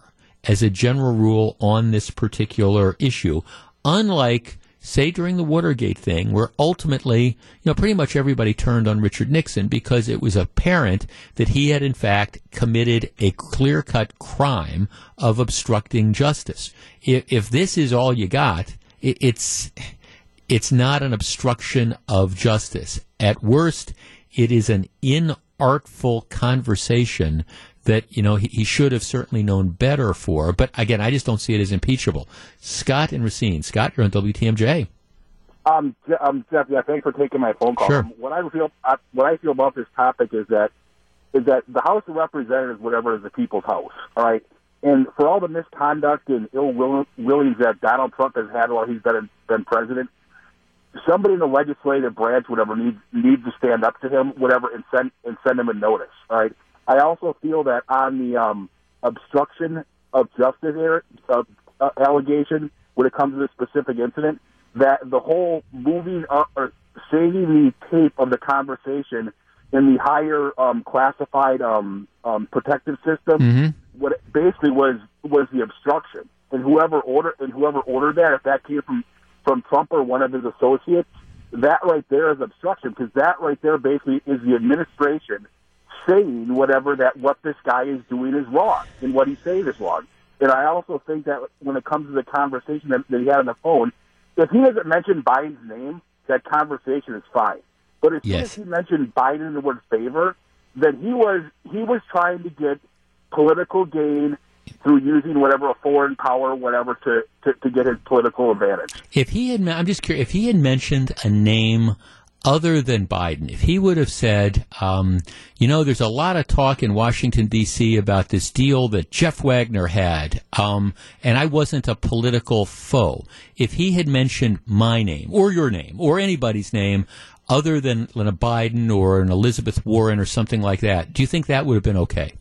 as a general rule on this particular issue, unlike say during the Watergate thing, where ultimately, you know, pretty much everybody turned on Richard Nixon because it was apparent that he had in fact committed a clear cut crime of obstructing justice. If, if this is all you got, it, it's, it's not an obstruction of justice. At worst, it is an inartful conversation that you know he, he should have certainly known better for. But again, I just don't see it as impeachable. Scott and Racine. Scott, you're on WTMJ. Um, um, Jeff, yeah, thanks for taking my phone call. Sure. Um, What I feel, uh, what I feel about this topic is that, is that the House of Representatives, whatever, is the people's house. All right, and for all the misconduct and ill will- willings that Donald Trump has had while he's been been president, somebody in the legislative branch, whatever, needs needs to stand up to him, whatever, and send and send him a notice. All right. I also feel that on the um, obstruction of justice er- uh, uh, allegation, when it comes to this specific incident, that the whole moving up or saving the tape of the conversation in the higher um, classified um, um, protective system, what it basically was was the obstruction, and whoever ordered and whoever ordered that, if that came from from Trump or one of his associates, that right there is obstruction because that right there basically is the administration saying whatever that what this guy is doing is wrong and what he's saying is wrong. And I also think that when it comes to the conversation that, that he had on the phone, if he doesn't mention Biden's name, that conversation is fine. But as soon as he mentioned Biden in the word favor, then he was he was trying to get political gain through using whatever a foreign power, whatever, to, to, to get his political advantage. If he had, I'm just curious, if he had mentioned a name other than Biden, if he would have said, um, you know, there's a lot of talk in Washington D.C. about this deal that Jeff Wagner had, um, and I wasn't a political foe. If he had mentioned my name or your name or anybody's name other than a Biden or an Elizabeth Warren or something like that, do you think that would have been okay?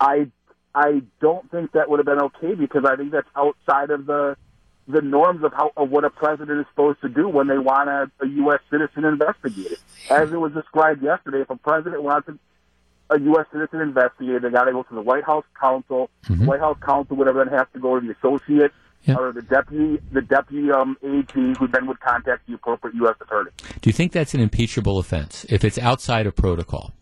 I I don't think that would have been okay because I think that's outside of the the norms of how of what a president is supposed to do when they want a, a U.S. citizen investigated. As it was described yesterday, if a president wants a, a U.S. citizen investigated, they got to go to the White House counsel. Mm-hmm. White House counsel, whatever, then has to go to the associate or the deputy the deputy um, AG, who then would contact the appropriate U.S. attorney. Do you think that's an impeachable offense if it's outside of protocol?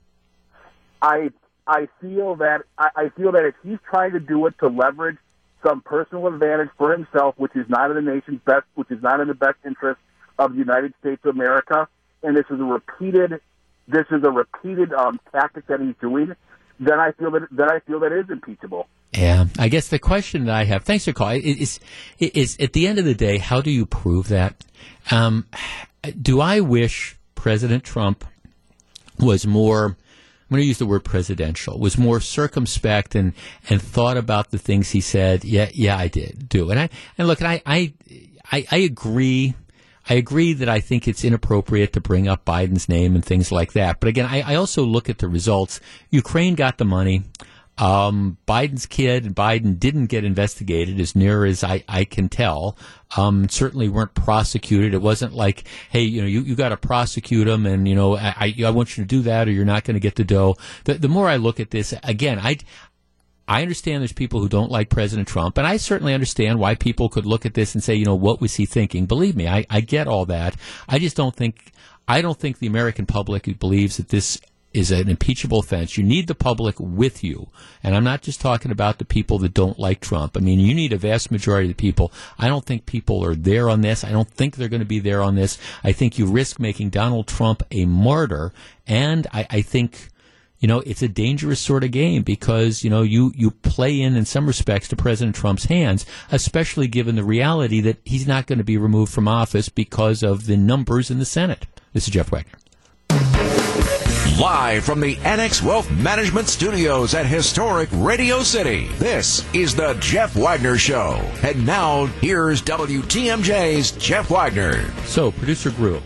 I I feel that I, I feel that if he's trying to do it to leverage some personal advantage for himself, which is not in the nation's best, which is not in the best interest of the United States of America, and this is a repeated this is a repeated um, tactic that he's doing, then I feel that then I feel that is impeachable. Yeah, I guess the question that I have, thanks for calling, is, is, at the end of the day, how do you prove that? Um, do I wish President Trump was more I'm going to use the word presidential, was more circumspect and, and thought about the things he said. Yeah, yeah, I did do. And I, and look, I, I, I, I agree. I agree that I think it's inappropriate to bring up Biden's name and things like that. But again, I, I also look at the results. Ukraine got the money. Um, Biden's kid and Biden didn't get investigated as near as I, I can tell. Um, certainly weren't prosecuted. It wasn't like, hey, you know, you, you got to prosecute them and, you know, I, I, want you to do that or you're not going to get the dough. The, the more I look at this, again, I, I understand there's people who don't like President Trump, and I certainly understand why people could look at this and say, you know, what was he thinking? Believe me, I, I get all that. I just don't think, I don't think the American public believes that this is an impeachable offense. You need the public with you. And I'm not just talking about the people that don't like Trump. I mean, you need a vast majority of the people. I don't think people are there on this. I don't think they're going to be there on this. I think you risk making Donald Trump a martyr. And I, I think, you know, it's a dangerous sort of game because, you know, you, you play in, in some respects, to President Trump's hands, especially given the reality that he's not going to be removed from office because of the numbers in the Senate. This is Jeff Wagner. Live from the Annex Wealth Management Studios at historic Radio City, this is the Jeff Wagner Show. And now, here's WTMJ's Jeff Wagner. So, producer Grew,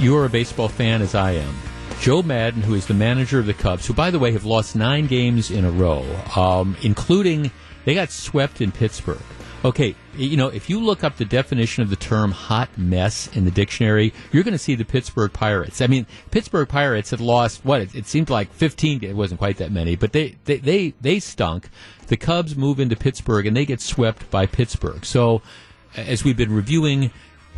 you are a baseball fan as I am. Joe Maddon, who is the manager of the Cubs, who, by the way, have lost nine games in a row, um, including they got swept in Pittsburgh. Okay, you know, if you look up the definition of the term hot mess in the dictionary, you're going to see the Pittsburgh Pirates. I mean, Pittsburgh Pirates had lost, what, it, it seemed like 15, it wasn't quite that many, but they, they, they, they stunk. The Cubs move into Pittsburgh and they get swept by Pittsburgh. So, as we've been reviewing,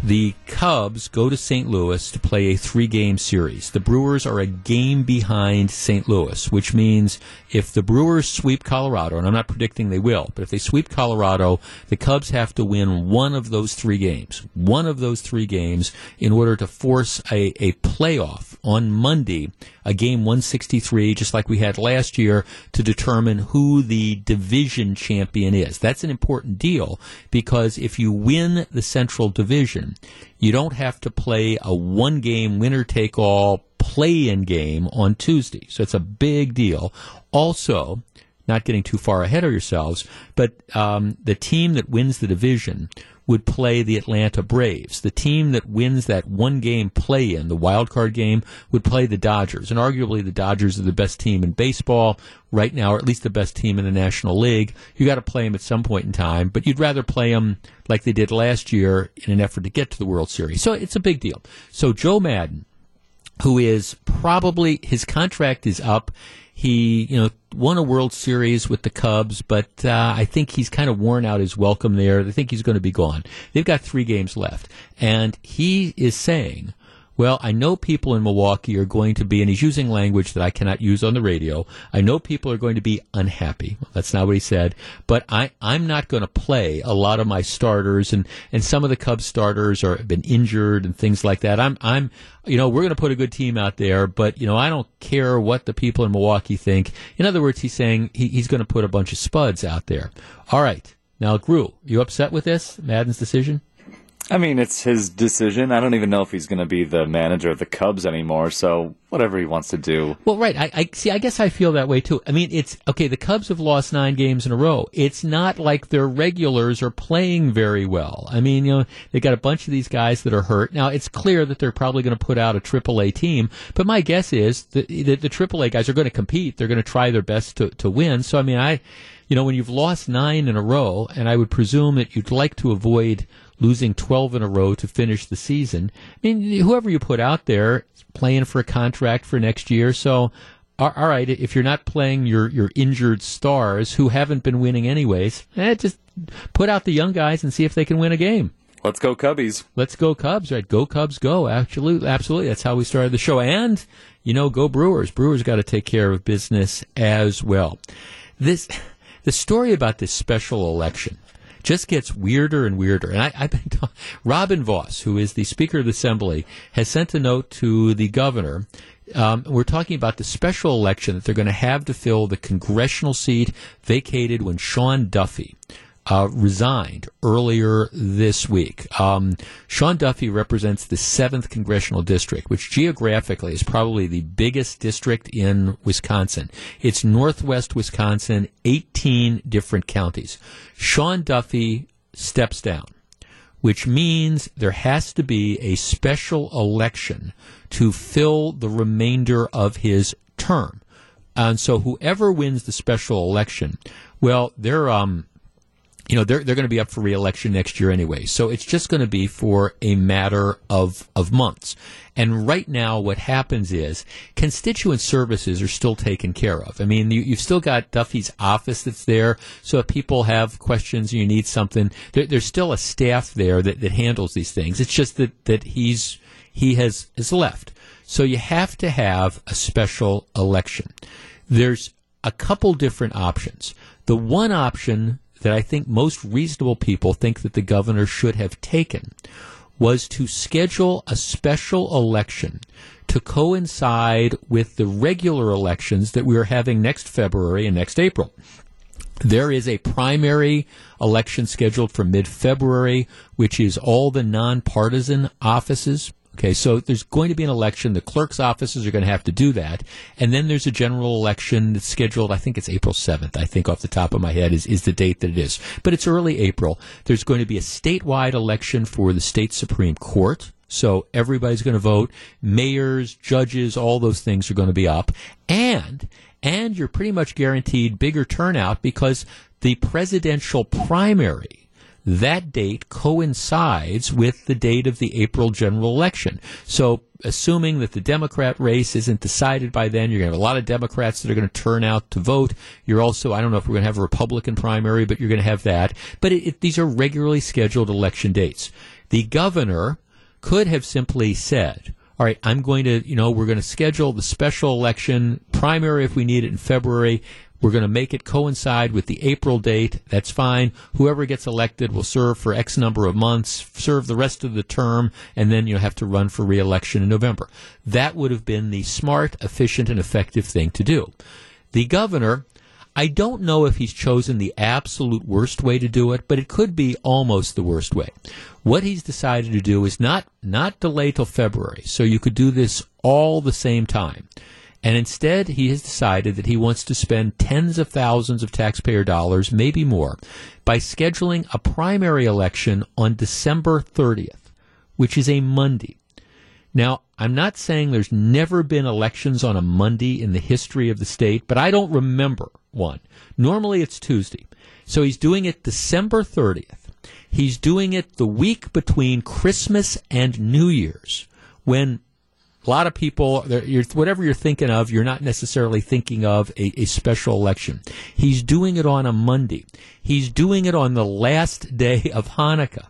the Cubs go to St. Louis to play a three game series. The Brewers are a game behind St. Louis, which means if the Brewers sweep Colorado, and I'm not predicting they will, but if they sweep Colorado, the Cubs have to win one of those three games. One of those three games in order to force a, a playoff on Monday, a game 163, just like we had last year, to determine who the division champion is. That's an important deal because if you win the Central Division, you don't have to play a one game winner take all play in game on Tuesday. So it's a big deal. Also, not getting too far ahead of yourselves, but um, the team that wins the division would play the Atlanta Braves. The team that wins that one game play in, the wild card game, would play the Dodgers. And arguably the Dodgers are the best team in baseball right now, or at least the best team in the National League. You got to play them at some point in time, but you'd rather play them like they did last year in an effort to get to the World Series. So it's a big deal. So Joe Maddon, who is probably his contract is up. He, you know, won a World Series with the Cubs, but uh, I think he's kind of worn out his welcome there. They think he's going to be gone. They've got three games left, and he is saying, "Well, I know people in Milwaukee are going to be," and he's using language that I cannot use on the radio. I know people are going to be unhappy. Well, that's not what he said, but I, I'm not going to play a lot of my starters, and, and some of the Cubs starters are have been injured and things like that. I'm, I'm, you know, we're going to put a good team out there, but you know, I don't care what the people in Milwaukee think. In other words, he's saying he, he's going to put a bunch of spuds out there. All right. Now, Gru, you upset with this Maddon's decision? I mean, it's his decision. I don't even know if he's going to be the manager of the Cubs anymore. So whatever he wants to do. Well, right. I, I see. I guess I feel that way too. I mean, it's okay. The Cubs have lost nine games in a row. It's not like their regulars are playing very well. I mean, you know, they got a bunch of these guys that are hurt. Now, it's clear that they're probably going to put out a AAA team. But my guess is that the, the AAA guys are going to compete. They're going to try their best to to win. So, I mean, I, you know, when you've lost nine in a row, and I would presume that you'd like to avoid losing 12 in a row to finish the season. I mean, whoever you put out there is playing for a contract for next year. So, all right, if you're not playing your, your injured stars who haven't been winning anyways, eh, just put out the young guys and see if they can win a game. Let's go Cubbies. Let's go Cubs, right? Go Cubs, go. Absolutely, absolutely. That's how we started the show. And, you know, go Brewers. Brewers got to take care of business as well. This, [LAUGHS] the story about this special election just gets weirder and weirder. And I, I've been ta- Robin Vos, who is the Speaker of the Assembly, has sent a note to the governor. Um, we're talking about the special election that they're going to have to fill the congressional seat vacated when Sean Duffy, uh, resigned earlier this week. Um, Sean Duffy represents the 7th Congressional District, which geographically is probably the biggest district in Wisconsin. It's northwest Wisconsin, 18 different counties. Sean Duffy steps down which means there has to be a special election to fill the remainder of his term. And so whoever wins the special election, well, they're um you know they're they're going to be up for reelection next year anyway. So it's just going to be for a matter of of months. And right now, what happens is constituent services are still taken care of. I mean, you, you've still got Duffy's office that's there. So if people have questions you need something, there, there's still a staff there that, that handles these things. It's just that that he's he has has left. So you have to have a special election. There's a couple different options. The one option that I think most reasonable people think that the governor should have taken was to schedule a special election to coincide with the regular elections that we are having next February and next April. There is a primary election scheduled for mid February, which is all the nonpartisan offices. Okay, so there's going to be an election. The clerk's offices are going to have to do that. And then there's a general election that's scheduled, I think it's April 7th, I think off the top of my head is, is the date that it is. But it's early April. There's going to be a statewide election for the state Supreme Court. So everybody's going to vote. Mayors, judges, all those things are going to be up. And, and you're pretty much guaranteed bigger turnout because the presidential primary that date coincides with the date of the April general election. So, assuming that the Democrat race isn't decided by then, you're going to have a lot of Democrats that are going to turn out to vote. You're also, I don't know if we're going to have a Republican primary, but you're going to have that. But it, it, these are regularly scheduled election dates. The governor could have simply said, all right, I'm going to, you know, we're going to schedule the special election primary if we need it in February. We're going to make it coincide with the April date. That's fine. Whoever gets elected will serve for X number of months, serve the rest of the term, and then you'll have to run for reelection in November. That would have been the smart, efficient, and effective thing to do. The governor, I don't know if he's chosen the absolute worst way to do it, but it could be almost the worst way. What he's decided to do is not not delay till February, so you could do this all the same time. And instead, he has decided that he wants to spend tens of thousands of taxpayer dollars, maybe more, by scheduling a primary election on December 30th, which is a Monday. Now, I'm not saying there's never been elections on a Monday in the history of the state, but I don't remember one. Normally it's Tuesday. So he's doing it December 30th. He's doing it the week between Christmas and New Year's when a lot of people, you're, whatever you're thinking of, you're not necessarily thinking of a, a, special election. He's doing it on a Monday. He's doing it on the last day of Hanukkah.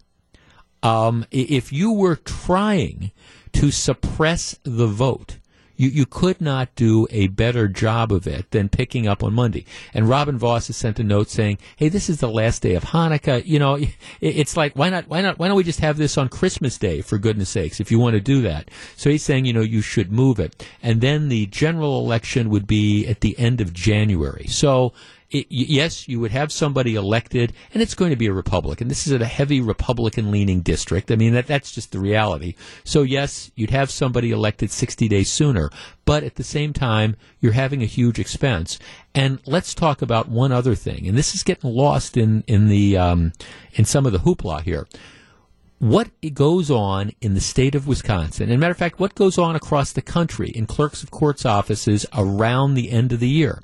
Um, if you were trying to suppress the vote, you, you could not do a better job of it than picking up on Monday. And Robin Vos has sent a note saying, "Hey, this is the last day of Hanukkah. You know, [LAUGHS] it, it's like why not? Why not? Why don't we just have this on Christmas Day for goodness sakes? If you want to do that." So he's saying, you know, you should move it, and then the general election would be at the end of January. So it, yes, you would have somebody elected, and it's going to be a Republican. This is a heavy Republican leaning district. I mean, that, that's just the reality. So, yes, you'd have somebody elected 60 days sooner, but at the same time, you're having a huge expense. And let's talk about one other thing, and this is getting lost in, in, the, um, in some of the hoopla here what goes on in the state of Wisconsin, and matter of fact, what goes on across the country in clerks of courts offices around the end of the year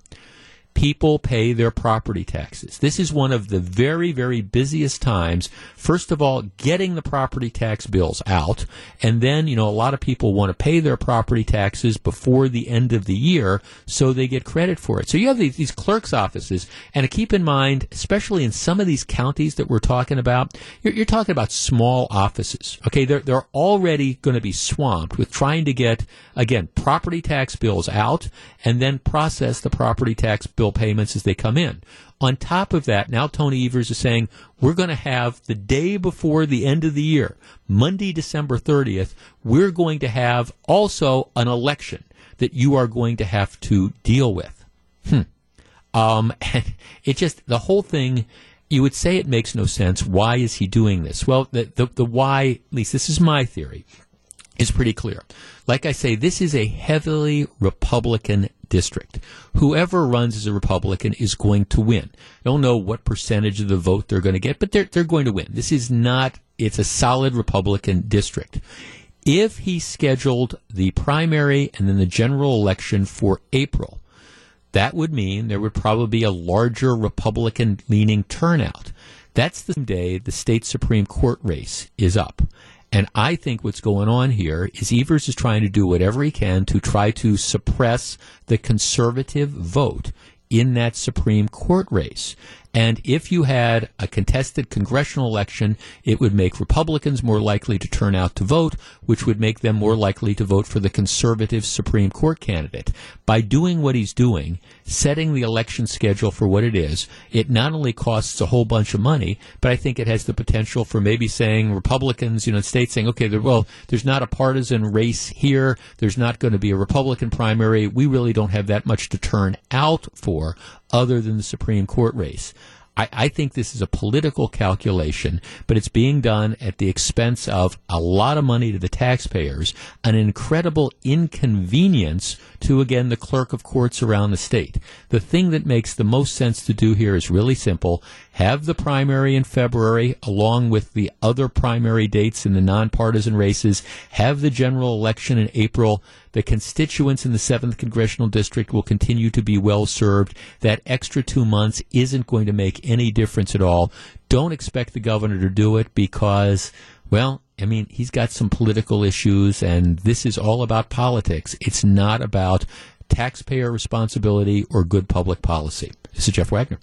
people pay their property taxes. This is one of the very, very busiest times. First of all, getting the property tax bills out. And then, you know, a lot of people want to pay their property taxes before the end of the year so they get credit for it. So you have these, these clerk's offices. And to keep in mind, especially in some of these counties that we're talking about, you're, you're talking about small offices. Okay. They're, they're already going to be swamped with trying to get, again, property tax bills out and then process the property tax bill payments as they come in. On top of that, now Tony Evers is saying we're going to have the day before the end of the year, Monday, December 30th, we're going to have also an election that you are going to have to deal with. Hmm. Um, [LAUGHS] and it just, the whole thing, you would say it makes no sense. Why is he doing this? Well, the, the, the why, at least this is my theory, is pretty clear. Like I say, this is a heavily Republican district. Whoever runs as a Republican is going to win. I Don't know what percentage of the vote they're going to get, but they're, they're going to win. This is not, it's a solid Republican district. If he scheduled the primary and then the general election for April, that would mean there would probably be a larger Republican leaning turnout. That's the day the state Supreme Court race is up. And I think what's going on here is Evers is trying to do whatever he can to try to suppress the conservative vote in that Supreme Court race. And if you had a contested congressional election, it would make Republicans more likely to turn out to vote, which would make them more likely to vote for the conservative Supreme Court candidate. By doing what he's doing, setting the election schedule for what it is, it not only costs a whole bunch of money, but I think it has the potential for maybe saying Republicans, you know, states saying, okay, well, there's not a partisan race here. There's not going to be a Republican primary. We really don't have that much to turn out for other than the Supreme Court race. I, I think this is a political calculation, but it's being done at the expense of a lot of money to the taxpayers, an incredible inconvenience to, again, the clerk of courts around the state. The thing that makes the most sense to do here is really simple. Have the primary in February along with the other primary dates in the nonpartisan races. Have the general election in April. The constituents in the 7th Congressional District will continue to be well served. That extra two months isn't going to make any difference at all. Don't expect the governor to do it because, well, I mean, he's got some political issues, and this is all about politics. It's not about taxpayer responsibility or good public policy. This is Jeff Wagner.